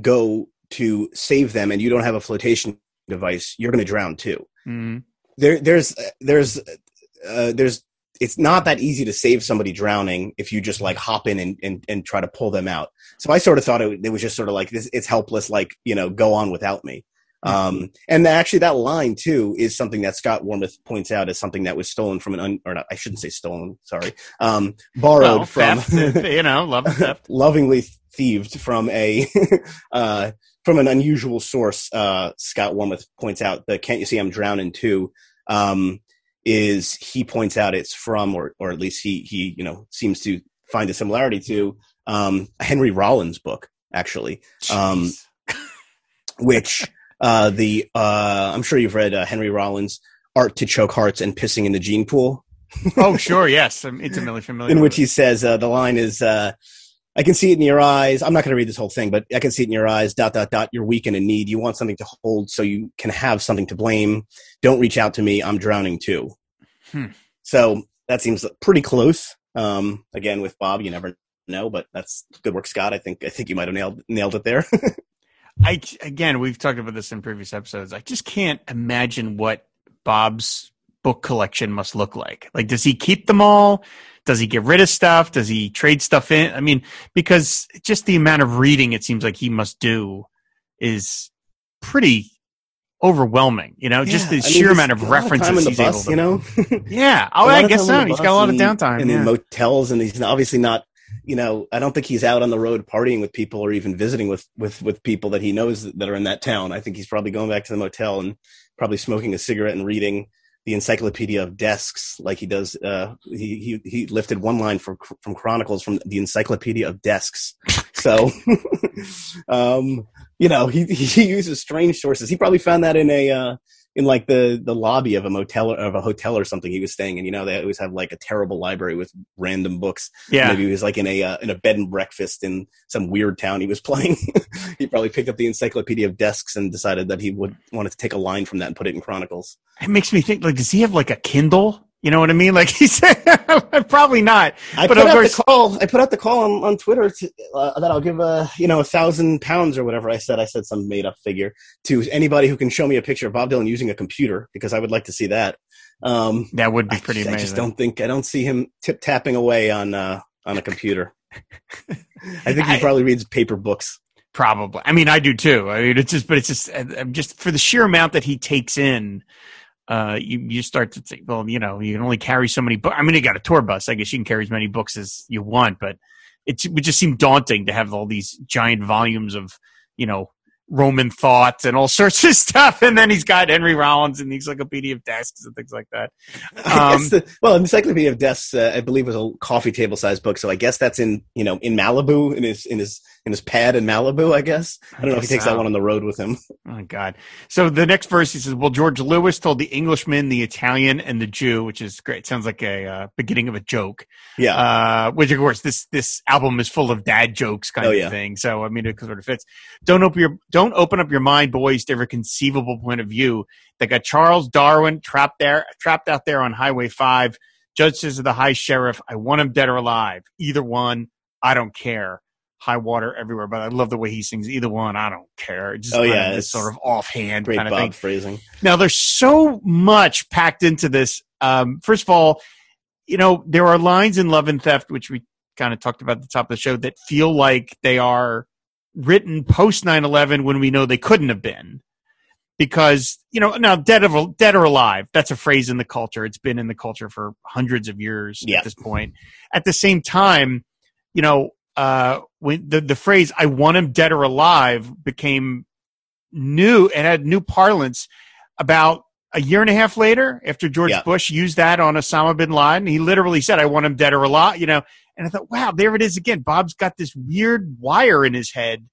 go to save them and you don't have a flotation device, you're going to drown too. Mm. There, there's, there's, uh, there's. It's not that easy to save somebody drowning if you just like hop in and, and, and try to pull them out. So I sort of thought it, it was just sort of like this. It's helpless. Like you know, go on without me. Um, and actually, that line too is something that Scott Warmuth points out as something that was stolen from an, un, or not, I shouldn't say stolen, sorry, um, borrowed Well, from, theft, you know, love theft. lovingly thieved from a, uh, from an unusual source. Uh, Scott Warmuth points out the "Can't you see I'm drowning?" too. Um, is he points out it's from, or or at least he he you know seems to find a similarity to um, Henry Rollins book actually Um, which uh, the uh, I'm sure you've read uh, Henry Rollins' "Art to Choke Hearts and Pissing in the Gene Pool," oh, sure, yes, I'm intimately familiar. in which it. he says uh, the line is, uh, "I can see it in your eyes." I'm not going to read this whole thing, but I can see it in your eyes. Dot dot dot. You're weak and in need. You want something to hold, so you can have something to blame. Don't reach out to me. I'm drowning too. Hmm. So that seems pretty close. Um, again, with Bob, you never know, but that's good work, Scott. I think I think you might have nailed nailed it there. I again, we've talked about this in previous episodes. I just can't imagine what Bob's book collection must look like. Like, does he keep them all? Does he get rid of stuff? Does he trade stuff in? I mean, because just the amount of reading it seems like he must do is pretty overwhelming. You know, just the I sheer amount of got a lot references the he's bus, able to. you know. Yeah. Oh, I guess so. He's got a lot of downtime. and yeah. in motels, and he's obviously not. You know, I don't think he's out on the road partying with people or even visiting with with with people that he knows that are in that town. I think he's probably going back to the motel and probably smoking a cigarette and reading the Encyclopedia of Desks, like he does. Uh, he he he lifted one line from from Chronicles from the Encyclopedia of Desks. So, um, you know, he he uses strange sources. He probably found that in a uh, in like the the lobby of a motel or of a hotel or something he was staying in. You know, they always have like a terrible library with random books. yeah. Maybe he was like in a uh, in a bed and breakfast in some weird town he was playing. he probably picked up the Encyclopedia of Desks and decided that he would wanted to take a line from that and put it in Chronicles. It makes me think like, does he have like a Kindle? You know what I mean? Like he said, probably not. I But put out course- the call. I put out the call on, on Twitter to, uh, that I'll give a you know a thousand pounds or whatever I said. I said some made up figure to anybody who can show me a picture of Bob Dylan using a computer because I would like to see that. Um, That would be I pretty just, amazing. I just don't think I don't see him tip tapping away on uh, on a computer. I think he I- probably reads paper books. Probably. I mean, I do too. I mean, it's just, but it's just, uh, just for the sheer amount that he takes in. Uh, you you start to think, well, you know, you can only carry so many books. I mean, you got a tour bus. I guess you can carry as many books as you want, but it would just seem daunting to have all these giant volumes of, you know, Roman thought and all sorts of stuff. And then he's got Henry Rollins and the Encyclopedia of Desks and things like that. Um, the, well, Encyclopedia of Deaths, uh, I believe, was a coffee table sized book. So I guess that's in you know in Malibu in his in his in his pad in Malibu. I guess I don't know if he takes so. that one on the road with him. Oh God! So the next verse he says, "Well, George Lewis told the Englishman, the Italian, and the Jew, which is great. Sounds like a uh, beginning of a joke. Yeah, Uh, which of course this this album is full of dad jokes kind Oh, of yeah. thing. So I mean, it sort of fits. Don't open your don't open up your mind, boys, to every conceivable point of view. They got Charles Darwin trapped there, trapped out there on Highway Five. Judge says to the high sheriff, "I want him dead or alive. Either one, I don't care." High water everywhere, but I love the way he sings. Either one, I don't care. Just Oh, kind of yeah, this sort of offhand great kind of Bob thing. phrasing. Now, there's so much packed into this. Um, first of all, you know, there are lines in Love and Theft, which we kind of talked about at the top of the show, that feel like they are written post 9 11 when we know they couldn't have been. Because, you know, now dead, of, dead or alive, that's a phrase in the culture. It's been in the culture for hundreds of years Yeah. at this point. At the same time, you know, uh, when the, the phrase "I want him dead or alive" became new and had new parlance about a year and a half later after George Yeah. Bush used that on Osama bin Laden. He literally said, "I want him dead or alive," you know. And I thought, wow, there it is again. Bob's got this weird wire in his head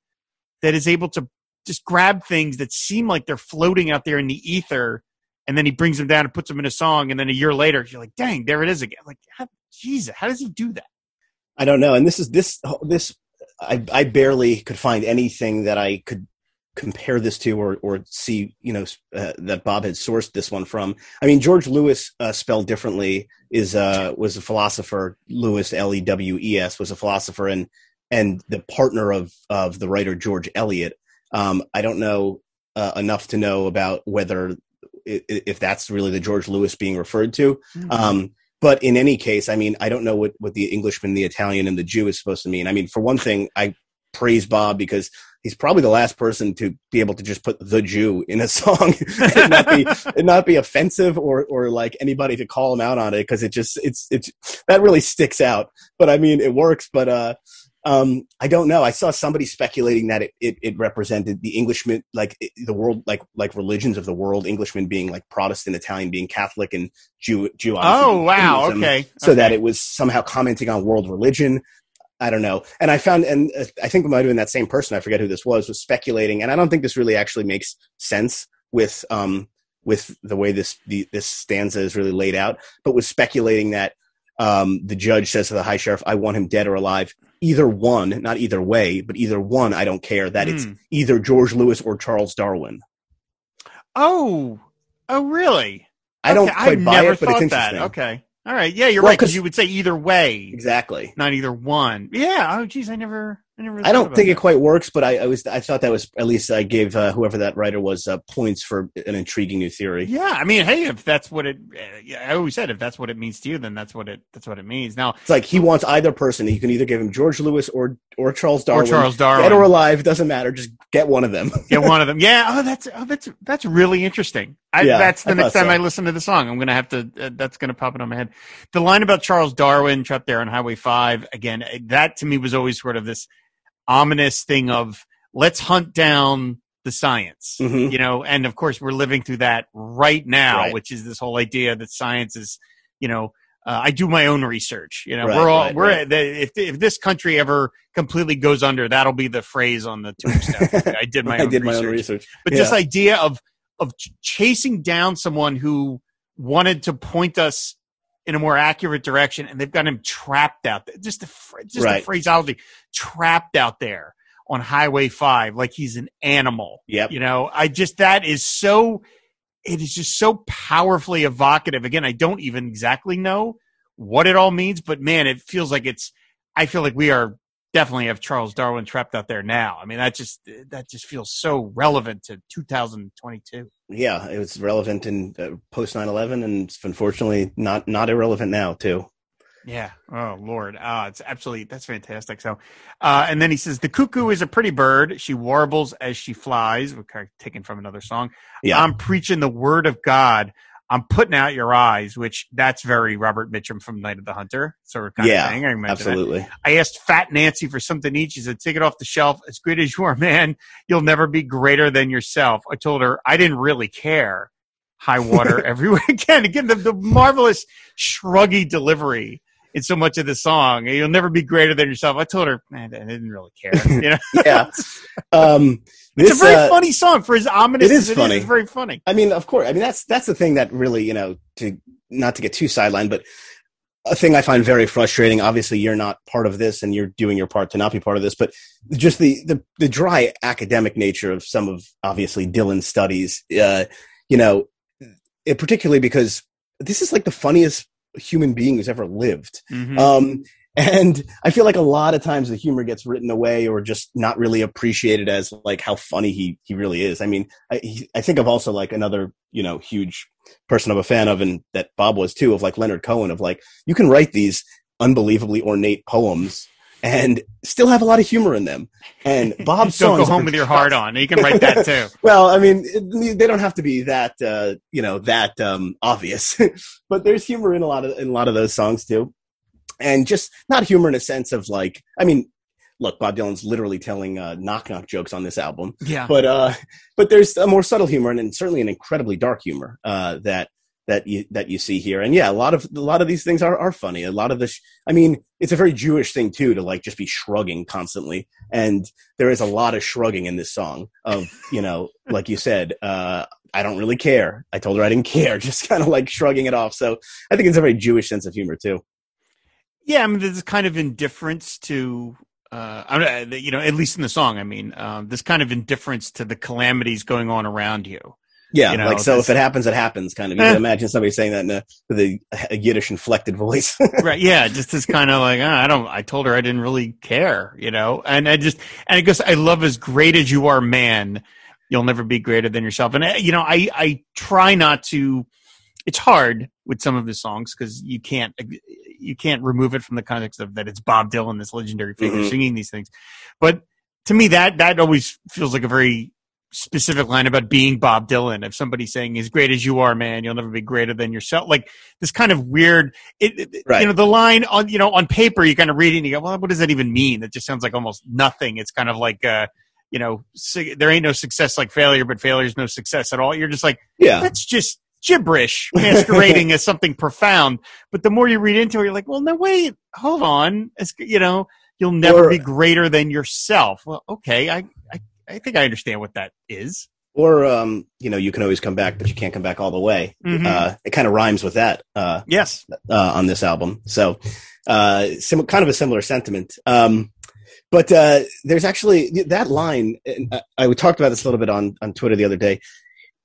that is able to just grab things that seem like they're floating out there in the ether, and then he brings them down and puts them in a song. And then a year later, you're like, dang, there it is again. Like, how, Jesus, how does he do that? I don't know. And this is this this I I barely could find anything that I could compare this to or or see you know uh, that Bob had sourced this one from. I mean George Lewis uh, spelled differently is uh was a philosopher. Lewis L E W E S was a philosopher and and the partner of of the writer George Eliot. Um, I don't know uh, enough to know about whether if that's really the George Lewis being referred to. Um, but in any case, I mean, I don't know what, what the Englishman, the Italian, and the Jew is supposed to mean. I mean, for one thing, I praise Bob because he's probably the last person to be able to just put the Jew in a song and not be and not be offensive or or like anybody to call him out on it because it just it's it's that really sticks out. But I mean, it works. But uh, um, I don't know. I saw somebody speculating that it, it, it represented the Englishman, like it- the world, like like religions of the world. Englishman being like Protestant, Italian being Catholic, and Jew Jew. oh wow, okay. So that it was somehow commenting on world religion. I don't know. And I found, and uh, I think it might have been that same person. I forget who this was. Was speculating, and I don't think this really actually makes sense with um with the way this the, this stanza is really laid out. But was speculating that um the judge says to the high sheriff, "I want him dead or alive." Either one, not either way, but either one, I don't care. That it's Hmm. either George Lewis or Charles Darwin. Oh, oh, really? I don't quite I've buy never it, but it's interesting. That. Okay, all right. Yeah, you're Well, right. Because you would say either way, Exactly. not either one. Yeah. Oh, geez, I never, I. I don't think it quite works, but I, I was I thought that was at least I gave uh, whoever that writer was uh, points for an intriguing new theory. Yeah, I mean, hey, if that's what it, uh, yeah, I always said, if that's what it means to you, then that's what it, that's what it means. Now, It's like he wants either person. You can either give him George Lewis or or Charles Darwin. or Charles Dead or alive, doesn't matter. Just get one of them. get one of them. Yeah. Oh, that's, oh, that's, that's really interesting. I, Yeah, that's the I next time so. I listen to the song. I'm gonna have to. Uh, that's gonna pop it on my head. The line about Charles Darwin trapped there on Highway Five again. That to me was always sort of this ominous thing of let's hunt down the science. Mhm. you know and of course we're living through that right now Right. which is this whole idea that science is you know uh, i do my own research you know Right, we're all right, we're right. The, if if this country ever completely goes under that'll be the phrase on the tombstone i did my I own did my research own research. but Yeah. this idea of of ch- chasing down someone who wanted to point us in a more accurate direction and they've got him trapped out there just the just the phraseology trapped out there on highway 5 like he's an animal Yep. you know, I just that is so it is just so powerfully evocative. Again, I don't even exactly know what it all means, but man, it feels like it's. I feel like we are definitely have Charles Darwin trapped out there now. I mean, that just that just feels so relevant to 2022. Yeah, it was relevant in uh, post 9/11, and unfortunately not not irrelevant now too. Yeah. Oh Lord. Ah, it's absolutely that's fantastic. So, uh, and then he says the cuckoo is a pretty bird. She warbles as she flies. We're taken from another song. Yeah. I'm preaching the word of God. I'm putting out your eyes, which that's very Robert Mitchum from Night of the Hunter sort of kind Yeah, of thing. I remember that. Absolutely. I asked Fat Nancy for something to eat. She said, "Take it off the shelf. As great as you are, man, you'll never be greater than yourself." I told her I didn't really care. High water everywhere. Again, again, the, the marvelous shruggy delivery in so much of the song. You'll never be greater than yourself. I told her, man, I didn't really care. You know, Yeah. Um, it's a very uh, funny song for as ominous it is as funny. It's very funny. I mean, of course. I mean, that's that's the thing that really, you know, to not to get too sidelined, but a thing I find very frustrating. Obviously, you're not part of this, and you're doing your part to not be part of this. But just the the, the dry academic nature of some of obviously Dylan's studies, uh, you know, it, particularly because this is like the funniest human being who's ever lived. Mhm. Um, and I feel like a lot of times the humor gets written away or just not really appreciated as like how funny he, he really is. I mean, I, he, I think of also like another, you know, huge person I'm a fan of and that Bob was too of like Leonard Cohen of like, you can write these unbelievably ornate poems and still have a lot of humor in them. And Bob's Don't go home with your heart on. You can write that too. well, I mean, they don't have to be that, uh, you know, that um, obvious, but there's humor in a lot of in a lot of those songs too, and just not humor in a sense of like, I mean, look, Bob Dylan's literally telling uh, knock knock jokes on this album, Yeah. but uh, but there's a more subtle humor and, and certainly an incredibly dark humor uh, that that you that you see here. And yeah, a lot of a lot of these things are are funny. A lot of this, I mean, it's a very Jewish thing too to like just be shrugging constantly. And there is a lot of shrugging in this song of you know, like you said, uh, I don't really care. I told her I didn't care, just kind of like shrugging it off. So I think it's a very Jewish sense of humor too. Yeah, I mean, there's this kind of indifference to, uh, uh, you know, at least in the song. I mean, um, this kind of indifference to the calamities going on around you. Yeah, You know, like so if it happens, it happens. Kind of. You Eh. can imagine somebody saying that in a, with a, a Yiddish inflected voice. right yeah just this kind of like ah, i don't i told her i didn't really care you know and i just and it goes i love as great as you are man you'll never be greater than yourself and uh, you know i i try not to it's hard with some of the songs because you can't you can't remove it from the context of that it's bob dylan this legendary figure Mhm. singing these things but to me that that always feels like a very specific line about being Bob Dylan. If somebody's saying, "As great as you are, man, you'll never be greater than yourself," like this kind of weird. It, it- Right. You know, the line on you know on paper, you kind of read it and you go, "Well, what does that even mean?" It just sounds like almost nothing. It's kind of like, uh, you know, su- there ain't no success like failure, but failure is no success at all. You're just like, yeah, that's just gibberish masquerading as something profound. But the more you read into it, you're like, well, no, wait, hold on. It's, you know, you'll never Or- be greater than yourself. Well, okay, I, I, I think I understand what that is. or um, you know, you can always come back, but you can't come back all the way. Mhm. Uh, it kind of rhymes with that uh, yes. uh, on this album. So, uh, sim- kind of a similar sentiment. Um, but uh, there's actually that line. and I, I talked about this a little bit on on Twitter the other day.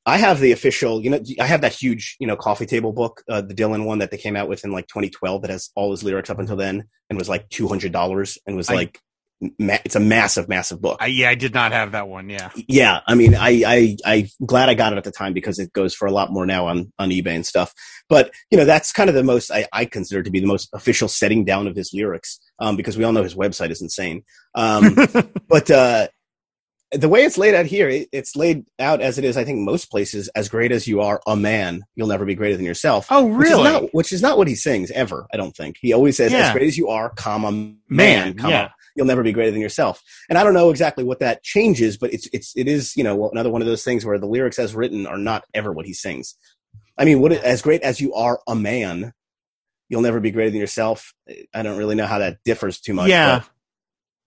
I have the official, you know, I have that huge, you know, coffee table book, uh, the Dylan one that they came out with in like 2012 that has all his lyrics up until then and was like $200 and was I- like, ma- it's a massive, massive book. I, yeah, I did not have that one. Yeah. yeah i mean i i i'm glad i got it at the time because it goes for a lot more now on on ebay and stuff but you know that's kind of the most i, I consider to be the most official setting down of his lyrics um, because we all know his website is insane um, but uh the way it's laid out here it, it's laid out as it is i think most places as great as you are a man you'll never be greater than yourself oh, which is, really? not, which is not what he sings ever i don't think he always says Yeah. as great as you are comma man, Man, comma yeah. you'll never be greater than yourself. And I don't know exactly what that changes, but it's it's it is you know another one of those things where the lyrics as written are not ever what he sings. I mean, what as great as you are a man, you'll never be greater than yourself. I don't really know how that differs too much. yeah.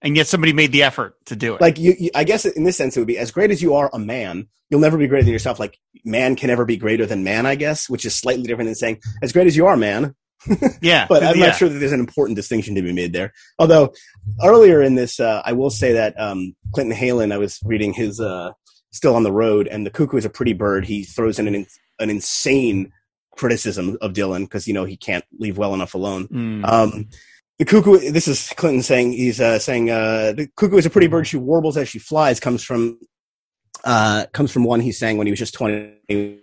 And yet somebody made the effort to do it. like you, you, I guess in this sense it would be as great as you are a man, you'll never be greater than yourself. Like man can never be greater than man, I guess, which is slightly different than saying as great as you are, man. yeah. but I'm yeah. not sure that there's an important distinction to be made there. Although earlier in this, uh, I will say that um, Clinton Heylin, I was reading his uh, still on the road, and the cuckoo is a pretty bird. He throws in an an insane criticism of Dylan because you know he can't leave well enough alone. Mm. Um, the cuckoo. This is Clinton saying he's uh, saying uh, the cuckoo is a pretty bird. She warbles as she flies. Comes from uh, comes from one he sang when he was just twenty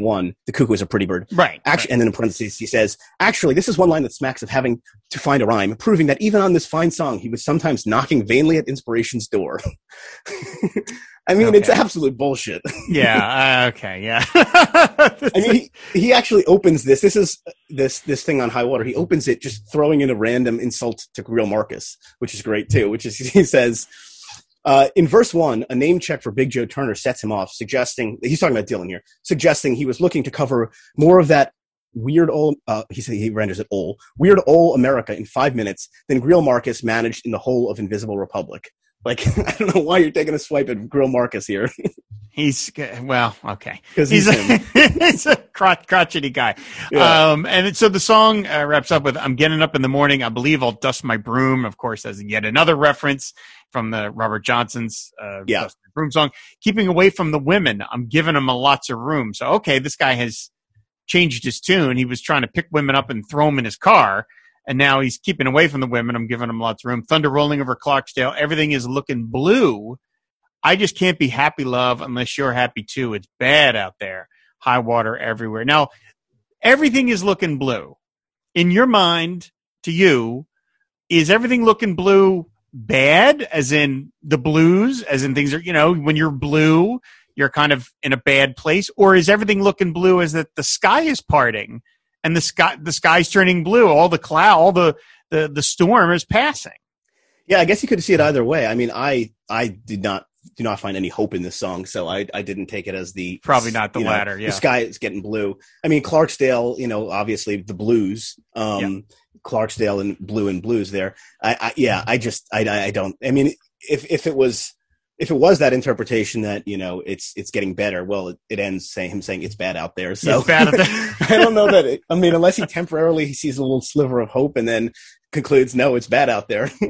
one. The cuckoo is a pretty bird. right. Actually, and then in parentheses he says, "Actually, this is one line that smacks of having to find a rhyme, proving that even on this fine song, he was sometimes knocking vainly at inspiration's door." I mean, it's Okay. absolute bullshit. yeah. uh, okay. Yeah. I mean, he, he actually opens this. This is this this thing on high water. He opens it just throwing in a random insult to Greil Marcus, which is great too. Which is he says uh, in verse one, a name check for Big Joe Turner sets him off, suggesting he's talking about Dylan here, suggesting he was looking to cover more of that weird old. Uh, he said he renders it old weird old America in five minutes than Greil Marcus managed in the whole of Invisible Republic. Like I don't know why you're taking a swipe at Greil Marcus here he's well. Okay. because He's he's, a, he's a crotch, crotchety guy. Yeah. Um, and so the song uh, wraps up with "I'm getting up in the morning. I believe I'll dust my broom." Of course, as yet another reference from the Robert Johnson's uh, Yeah. "Dust My broom" song. Keeping away from the women. I'm giving them a lots of room. So okay, this guy has changed his tune. He was trying to pick women up and throw them in his car. And now he's keeping away from the women. I'm giving him lots of room. Thunder rolling over Clarksdale. Everything is looking blue. I just can't be happy, love, unless you're happy too. It's bad out there. High water everywhere. Now, everything is looking blue. In your mind, to you, is everything looking blue bad, as in the blues, as in things are, you know, when you're blue, you're kind of in a bad place? Or is everything looking blue Is that the sky is parting and the sky, the sky's turning blue? All the cloud, all the, the, the storm is passing. Yeah, I guess you could see it either way. I mean, I I did not do not find any hope in this song, so I I didn't take it as the Probably not the you know, latter, yeah. The sky is getting blue. I mean, Clarksdale, you know, obviously the blues. Um, Clarksdale and blue and blues there. I, I yeah, I just I I don't. I mean, if if it was if it was that interpretation that you know it's it's getting better, well, it, it ends saying him saying it's bad out there. So bad out there. I don't know that. It, I mean, unless he temporarily he sees a little sliver of hope and then concludes, no, it's bad out there.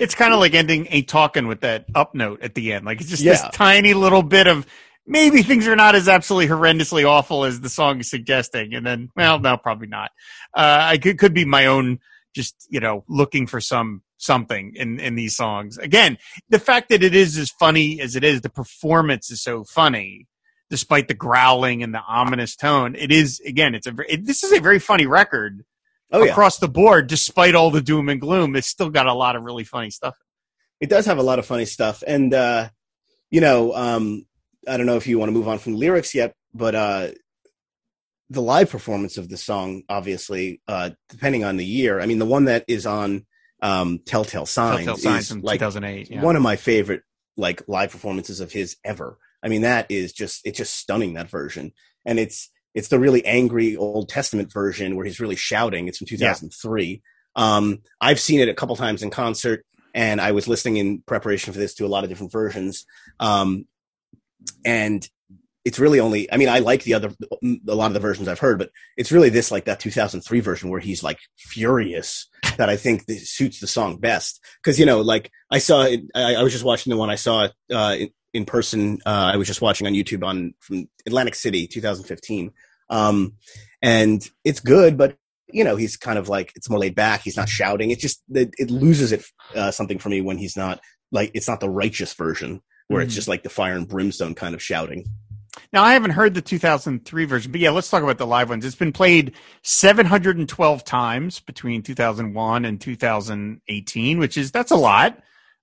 it's kind of like ending a talking with that up note at the end. Like it's just Yeah. this tiny little bit of maybe things are not as absolutely horrendously awful as the song is suggesting. And then, well, no, probably not. Uh, I could, could be my own just, you know, looking for some something in, in these songs. Again, the fact that it is as funny as it is, the performance is so funny. Despite the growling and the ominous tone, it is again. It's a it, this is a very funny record oh yeah, across the board. Despite all the doom and gloom, it's still got a lot of really funny stuff. it does have a lot of funny stuff and uh you know um i don't know if you want to move on from the lyrics yet but uh the live performance of the song obviously uh depending on the year i mean the one that is on um telltale signs, Telltale Signs is like 2008. Yeah. one of my favorite like live performances of his ever. I mean that is just it's just stunning that version. And it's it's the really angry old testament version where he's really shouting. It's from 2003 um i've seen it a couple times in concert and i was listening in preparation for this to a lot of different versions. Um and it's really only i mean i like the other a lot of the versions i've heard but it's really this like that 2003 version where he's like furious that i think this suits the song best. Because you know like i saw it I, I was just watching the one i saw uh in, in person uh i was just watching on youtube on from atlantic city 2015 um and it's good but you know he's kind of like it's more laid back he's not shouting it just it, it loses it uh, something for me when he's not like it's not the righteous version where it's Mhm. just like the fire and brimstone kind of shouting Now I haven't heard the 2003 version, but yeah, let's talk about the live ones. It's been played 712 times between 2001 and 2018, which is that's a lot.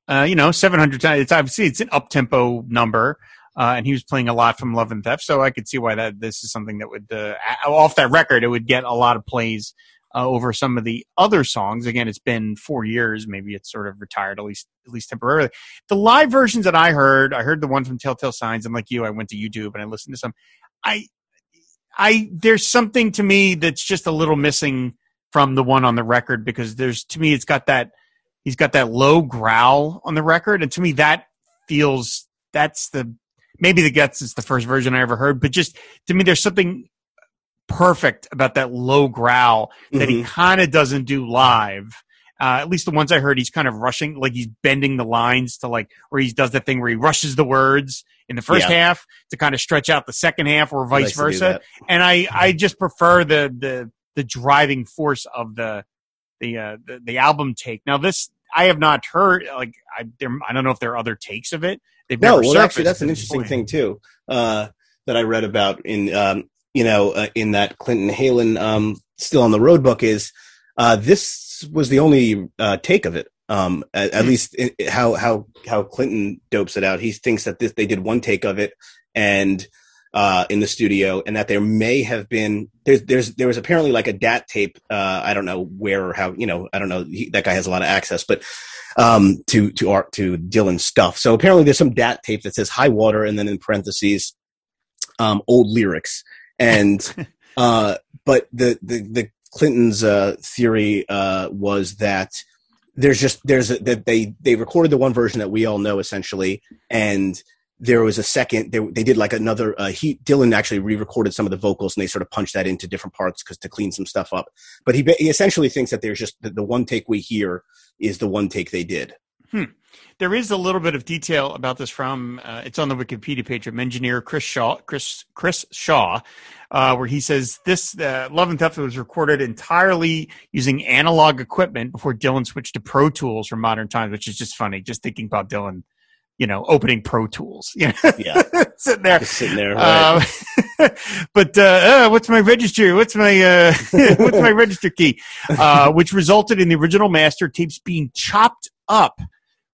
Uh, you know, 700 times. It's obviously it's an up tempo number. Uh, and he was playing a lot from Love and Theft, so I could see why that this is something that would uh, off that record it would get a lot of plays uh, over some of the other songs. Again, it's been four years, maybe it's sort of retired at least at least temporarily. The live versions that I heard, I heard the one from Telltale Signs, and like you, I went to YouTube and I listened to some. I, I there's something to me that's just a little missing from the one on the record because there's to me it's got that he's got that low growl on the record, and to me that feels that's the maybe the guts is the first version I ever heard, but just to me there's something perfect about that low growl that he kind of doesn't do live. Uh, at least the ones I heard, he's kind of rushing, like he's bending the lines to like where he does the thing where he rushes the words in the first Yeah. half to kind of stretch out the second half, or vice versa. And I, I just prefer the the the driving force of the the uh, the, the album take. Now this I have not heard. Like I, there, I don't know if there are other takes of it. They've No, well, actually, that's an interesting point. thing too uh, that I read about in um, you know uh, in that Clinton Heylin um, still on the road book is uh, this was the only uh, take of it. Um, at, at Hmm. least how how how Clinton dopes it out. He thinks that this, they did one take of it and uh, in the studio, and that there may have been there's there's there was apparently like a DAT tape. Uh, I don't know where or how you know I don't know he, that guy has a lot of access, but um, to to art to Dylan stuff. So apparently there's some DAT tape that says high water and then in parentheses um, old lyrics. And uh, but the the the Clinton's uh, theory uh, was that there's just there's a, that they they recorded the one version that we all know essentially and there was a second they, they did like another uh, he dylan actually re-recorded some of the vocals and they sort of punched that into different parts because to clean some stuff up. But he, he essentially thinks that there's just the, the one take we hear is the one take they did There is a little bit of detail about this from uh, it's on the Wikipedia page from engineer Chris Shaw, Chris Chris Shaw, uh, where he says this uh, Love and Theft was recorded entirely using analog equipment before Dylan switched to Pro Tools for modern times, which is just funny. Just thinking Bob Dylan, you know, opening Pro Tools, you know, yeah sitting there. just sitting there right? Um, but uh, uh, what's my register? What's my uh, what's my register key? Uh, which resulted in the original master tapes being chopped up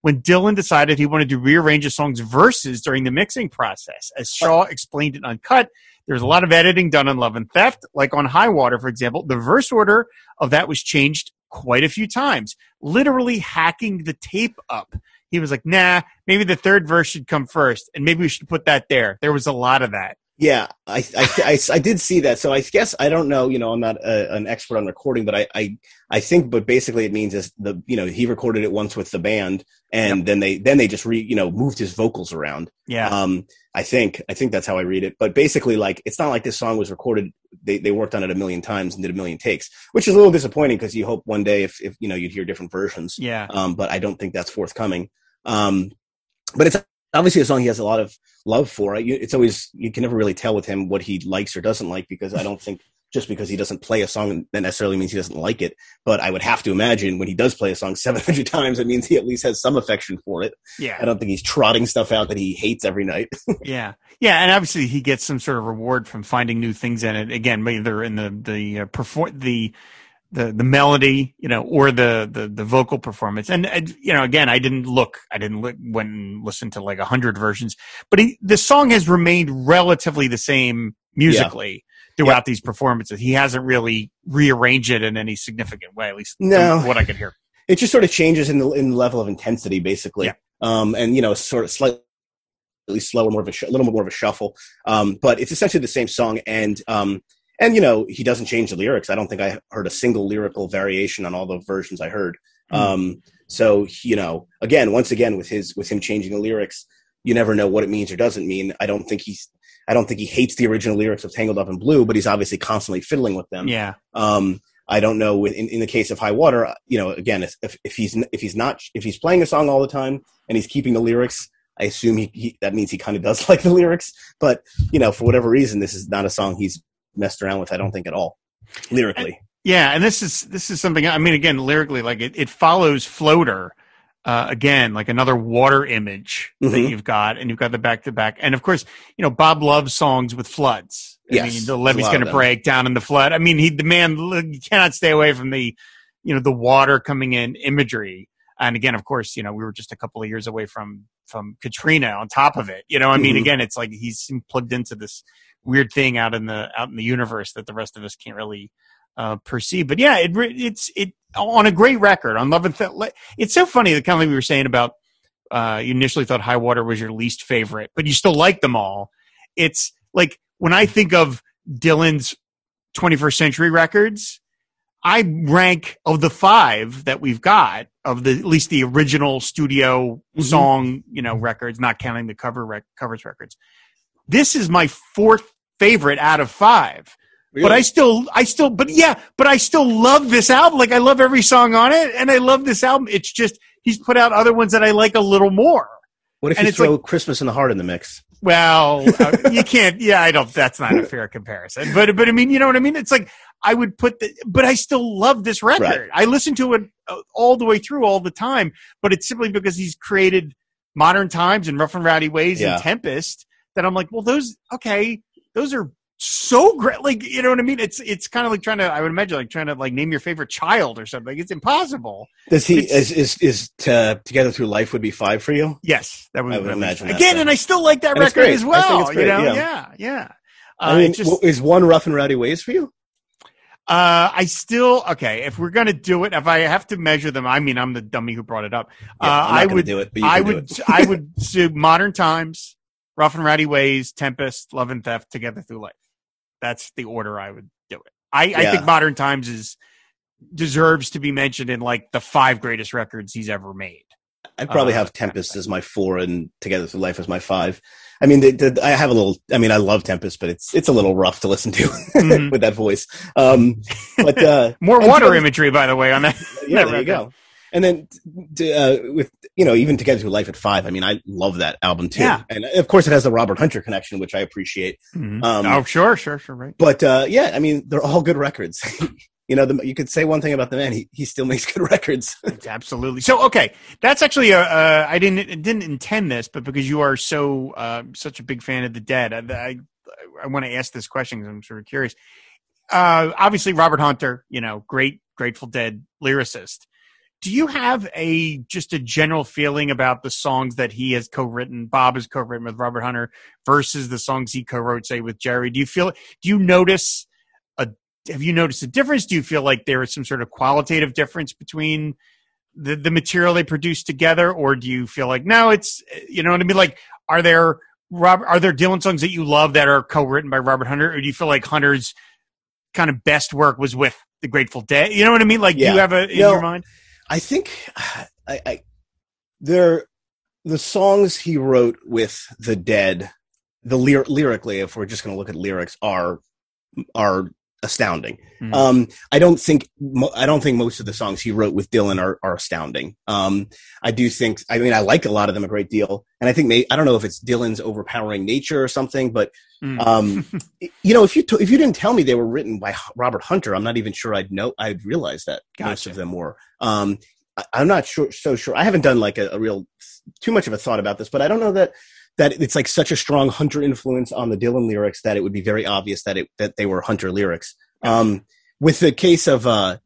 when Dylan decided he wanted to rearrange a song's verses during the mixing process. As Shaw explained in Uncut, there's a lot of editing done on Love and Theft, like on High Water, for example. The verse order of that was changed quite a few times, literally hacking the tape up. He was like, nah, maybe the third verse should come first, and maybe we should put that there. There was a lot of that. Yeah, I, I, I, I did see that. So I guess I don't know. You know, I'm not a, an expert on recording, but I, I, I think. But basically, it means is the you know he recorded it once with the band, and then they then they just re you know moved his vocals around. Yeah. Um, I think I think that's how I read it. But basically, like it's not like this song was recorded. They they worked on it a million times and did a million takes, which is a little disappointing because you hope one day if if you know you'd hear different versions. yeah. Um, but I don't think that's forthcoming. Um, but it's obviously a song he has a lot of love for. It's always you can never really tell with him what he likes or doesn't like because I don't think just because he doesn't play a song that necessarily means he doesn't like it. But I would have to imagine when he does play a song 700 times, it means he at least has some affection for it. Yeah. I don't think he's trotting stuff out that he hates every night. Yeah. Yeah. And obviously he gets some sort of reward from finding new things in it. Again, either in the, the, uh, perform, the, the, the melody, you know, or the, the, the vocal performance. And, uh, you know, again, I didn't look, I didn't look when and listen to like a hundred versions, but he, the song has remained relatively the same musically throughout these performances. He hasn't really rearranged it in any significant way, at least No. what I could hear. it just sort of changes in the in level of intensity, basically. Yeah. Um, and you know, sort of slightly slower, more of a sh- little more of a shuffle. Um, but it's essentially the same song, and um, and you know, he doesn't change the lyrics. I don't think I heard a single lyrical variation on all the versions I heard. Hmm. Um, so you know, again, once again, with his with him changing the lyrics, you never know what it means or doesn't mean. I don't think he's. I don't think he hates the original lyrics of Tangled Up in Blue, but he's obviously constantly fiddling with them. Yeah. Um, I don't know. In, in the case of High Water, you know, again, if, if he's if he's not if he's playing a song all the time and he's keeping the lyrics, I assume he, he that means he kind of does like the lyrics. But you know, for whatever reason, this is not a song he's messed around with. I don't think at all lyrically. Yeah, and this is this is something. I mean, again, lyrically, like it, it follows "Floater." Uh, again, like another water image that Mhm. you've got, and you've got the back to back, and of course, you know Bob loves songs with floods. I Yes, mean, the levee's going to break down in the flood. I mean, he the man you cannot stay away from the, you know, the water coming in imagery. And again, of course, you know, we were just a couple of years away from from Katrina. On top of it, you know, I mean, Mhm. again, it's like he's plugged into this weird thing out in the out in the universe that the rest of us can't really uh, perceive. But yeah, it it's it on a great record on Love and Th- It's so funny the kind of thing we were saying about uh, you initially thought High Water was your least favorite, but you still like them all. It's like when I think of Dylan's 21st century records, I rank of the five that we've got of the at least the original studio Mhm. song, you know, records, not counting the cover rec- covers records. This is my fourth favorite out of five. But I still, I still, but yeah, but I still love this album. Like I love every song on it, and I love this album. It's just he's put out other ones that I like a little more. what if and you it's throw like- Christmas in the Heart in the mix? Well, uh, you can't. Yeah, I don't. That's not a fair comparison. But but I mean, you know what I mean? It's like I would put the. But I still love this record. Right. I listen to it uh, all the way through, all the time. But it's simply because he's created modern times and rough and rowdy ways Yeah. and Tempest that I'm like, well, those okay, those are so great. Like you know what I mean? It's it's kind of like trying to. I would imagine like trying to like name your favorite child or something. It's impossible. Does he It's- is is is to, Together Through Life would be five for you? Yes, that would, I would imagine again. And I still like that And record as I think well. you know? yeah. Yeah, yeah. Uh, I mean, just, is one Rough and Rowdy Ways for you? Uh, I still okay. If we're gonna do it, if I have to measure them, I mean, I'm the dummy who brought it up. Yeah, uh, I would, do it, but you I would, it. I would do Modern Times, Rough and Rowdy Ways, Tempest, Love and Theft, Together Through Life. That's the order I would do it. I, I think Modern Times is deserves to be mentioned in like the five greatest records he's ever made. I'd probably Uh, have Tempest as my four and Together Through Life as my five. I mean, I have a little. I mean, I love Tempest, but it's it's a little rough to listen to Mhm. with that voice. Um, but uh, More water imagery, by the way, on that. yeah, that there you go. And then uh, with you know even Together Through Life at five. I mean, I love that album too. Yeah. And of course, it has the Robert Hunter connection, which I appreciate. Mhm. Um, oh, sure, sure, sure, right. But uh, yeah, I mean, they're all good records. you know, the, you could say one thing about the man; he he still makes good records. Absolutely. So, okay, that's actually a. Uh, I didn't didn't intend this, but because you are so uh, such a big fan of the Dead, I I, I want to ask this question because I'm sort of curious. Uh, obviously, Robert Hunter, you know, great Grateful Dead lyricist. Do you have a just a general feeling about the songs that he has co-written, Bob has co-written with Robert Hunter, versus the songs he co-wrote, say, with Jerry? Do you feel? Do you notice a? Have you noticed a difference? Do you feel like there is some sort of qualitative difference between the the material they produce together, or do you feel like no, it's you know what I mean? Like, are there Rob, are there Dylan songs that you love that are co-written by Robert Hunter, or do you feel like Hunter's kind of best work was with the Grateful Dead? You know what I mean? Like, do you have a in No. your mind? I think I, I there the songs he wrote with the Dead, the lyr- lyrically, if we're just going to look at lyrics, are are astounding. Mhm. Um, I don't think mo- I don't think most of the songs he wrote with Dylan are, are astounding. Um, I do think I mean I like a lot of them a great deal, and I think may, I don't know if it's Dylan's overpowering nature or something, but Mm. um, you know if you t- if you didn't tell me they were written by Robert Hunter, I'm not even sure I'd know I'd realize that most of them were. Um, I, I'm not sure so sure. I haven't done like a, a real too much of a thought about this, but I don't know that that it's like such a strong Hunter influence on the Dylan lyrics that it would be very obvious that it that they were Hunter lyrics. Um, with the case of uh,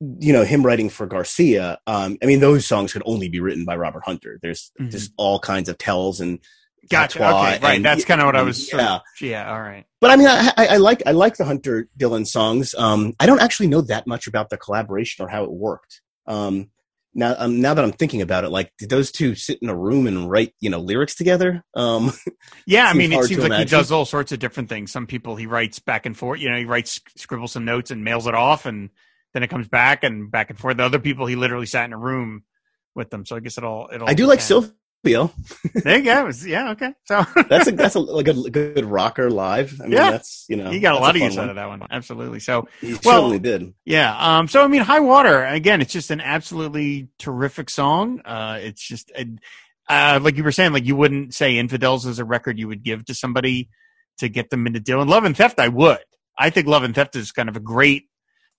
you know him writing for Garcia, um, I mean those songs could only be written by Robert Hunter. There's Mhm. just all kinds of tells and Gotcha. Okay, right. and- That's kind of what I was. Yeah. of, yeah. All right. but I mean, I, I, I like I like the Hunter Dylan songs. Um, I don't actually know that much about the collaboration or how it worked. Um, now, um, now that I'm thinking about it, like, did those two sit in a room and write, you know, lyrics together? Um, Yeah, I mean, it seems like he does all sorts of different things. Some people he writes back and forth. You know, he writes, scribbles some notes and mails it off, and then it comes back and back and forth. The other people, he literally sat in a room with them. So I guess it all. It all I do like depends. There you go. Yeah. Okay. So That's a that's a, like a good rocker live. I mean, Yeah. that's you know, he got a lot of fun use one. out of that one. Absolutely. So He Well- certainly did. Yeah. Um, so I mean, High Water again. It's just an absolutely terrific song. Uh, it's just, uh, like you were saying, like you wouldn't say Infidels is a record you would give to somebody to get them into Dylan. Love and Theft, I would. I think Love and Theft is kind of a great.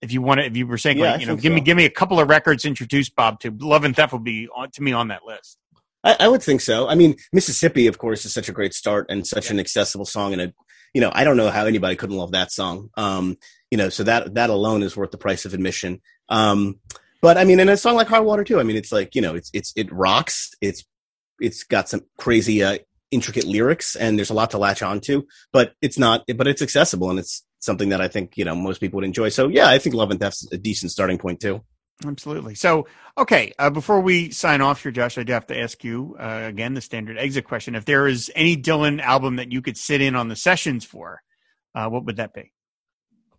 If you want to, if you were saying, Yeah, like, you know, give me, give me a couple of records introduced Bob to Love and Theft would be on to me on that list. I, I would think so. I mean, Mississippi, of course, is such a great start and such an accessible song, and a you know, I don't know how anybody couldn't love that song. Um, you know, so that that alone is worth the price of admission. Um, but I mean, in a song like Hard Water too, I mean, it's like you know, it's it's it rocks. It's it's got some crazy uh, intricate lyrics, and there's a lot to latch onto. But it's not, but it's accessible, and it's something that I think you know most people would enjoy. So yeah, I think Love and Theft's a decent starting point too. Absolutely. So, okay, uh, before we sign off here, Josh, I do have to ask you uh, again the standard exit question. If there is any Dylan album that you could sit in on the sessions for, uh, what would that be?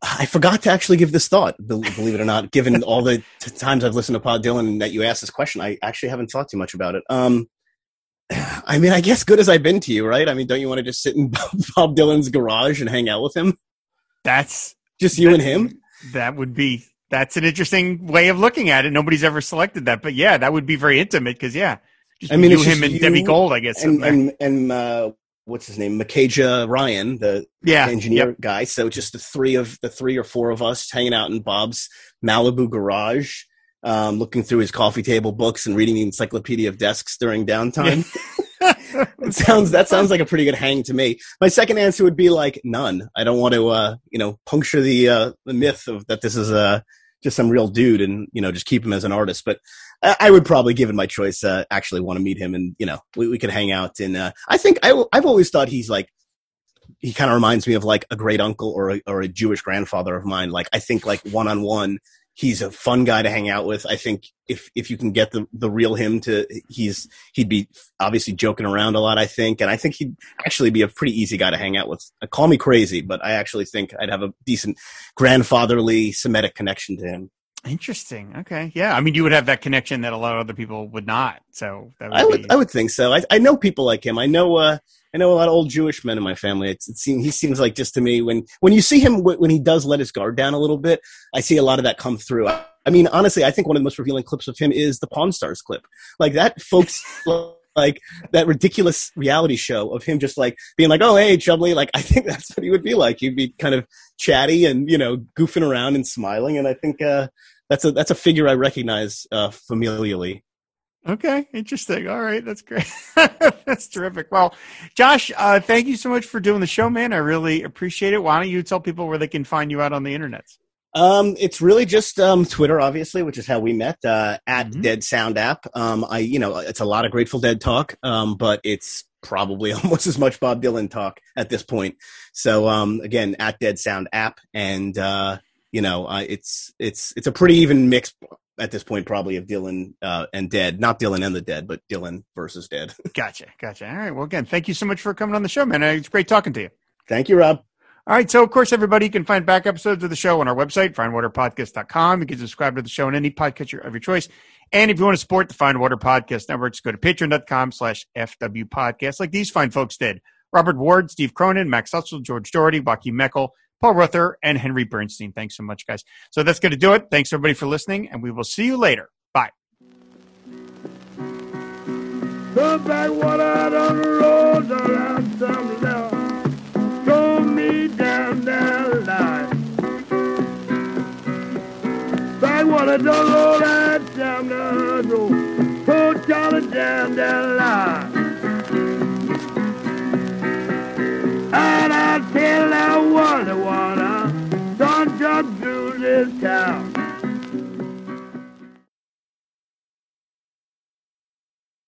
I forgot to actually give this thought, believe it or not. Given all the t- times I've listened to Pod Dylan and that you asked this question, I actually haven't thought too much about it. Um, I mean, I guess good as I've been to you, right? I mean, don't you want to just sit in Bob Dylan's garage and hang out with him? That's Just you and him. That would be. That's an interesting way of looking at it. Nobody's ever selected that, but yeah, that would be very intimate because yeah, just I mean, you, him, and you Debbie Gold, I guess. and and and uh, what's his name, Micajah Ryan, the yeah, engineer yep. guy. So just the three of the three or four of us hanging out in Bob's Malibu garage, um, looking through his coffee table books and reading the Encyclopedia of Desks during downtime. It sounds that sounds like a pretty good hang to me. My second answer would be like none. I don't want to, uh, you know, puncture the uh, the myth of that this is uh, just some real dude and you know just keep him as an artist. But I, I would probably, given my choice, uh, actually want to meet him and you know we, we could hang out. And uh, I think I, I've always thought he's like he kind of reminds me of like a great uncle or a, or a Jewish grandfather of mine. Like I think like one on one, he's a fun guy to hang out with. I think if if you can get the the real him to, he's he'd be obviously joking around a lot. I think, and I think he'd actually be a pretty easy guy to hang out with. Uh, call me crazy, but I actually think I'd have a decent grandfatherly Semitic connection to him. Interesting. Okay. Yeah. I mean, you would have that connection that a lot of other people would not. So that would I would be- I would think so. I I know people like him. I know uh I know a lot of old Jewish men in my family. It's it seems he seems like just to me when when you see him w- when he does let his guard down a little bit, I see a lot of that come through. I, I mean, honestly, I think one of the most revealing clips of him is the Pawn Stars clip. Like that, folks. Like that ridiculous reality show of him just like being like, "Oh, hey, Chumlee," like I think that's what he would be like. He'd be kind of chatty and you know goofing around and smiling, and I think uh, that's a that's a figure I recognize uh, familially. Okay, interesting. All right, that's great. that's terrific. Well, Josh, uh, thank you so much for doing the show, man. I really appreciate it. Why don't you tell people where they can find you out on the internet? Um, it's really just um, Twitter, obviously, which is how we met. Uh, at Mhm. Dead Sound app. Um, I, you know, it's a lot of Grateful Dead talk, um, but it's probably almost as much Bob Dylan talk at this point. So, um, again, at Dead Sound app, and uh, you know, uh, it's it's it's a pretty even mix at this point, probably of Dylan uh, and Dead. Not Dylan and the Dead, but Dylan versus Dead. Gotcha, gotcha. All right. Well, again, thank you so much for coming on the show, man. It's great talking to you. Thank you, Rob. All right. So, of course, everybody you can find back episodes of the show on our website, fireandwaterpodcast.com. You can subscribe to the show on any podcatcher of your choice. And if you want to support the Fire and Water Podcast Network, just go to patreon.com slash FW podcast, like these fine folks did. Robert Ward, Steve Cronin, Max Hutzel, George Doherty, Joaquin Meckel, Paul Ruther, and Henry Bernstein. Thanks so much, guys. So that's going to do it. Thanks, everybody, for listening, and we will see you later. Bye. The backwater on the road around Backwater don't roll that down the road. Charlie down that line. And I tell that water, water, don't jump through this town.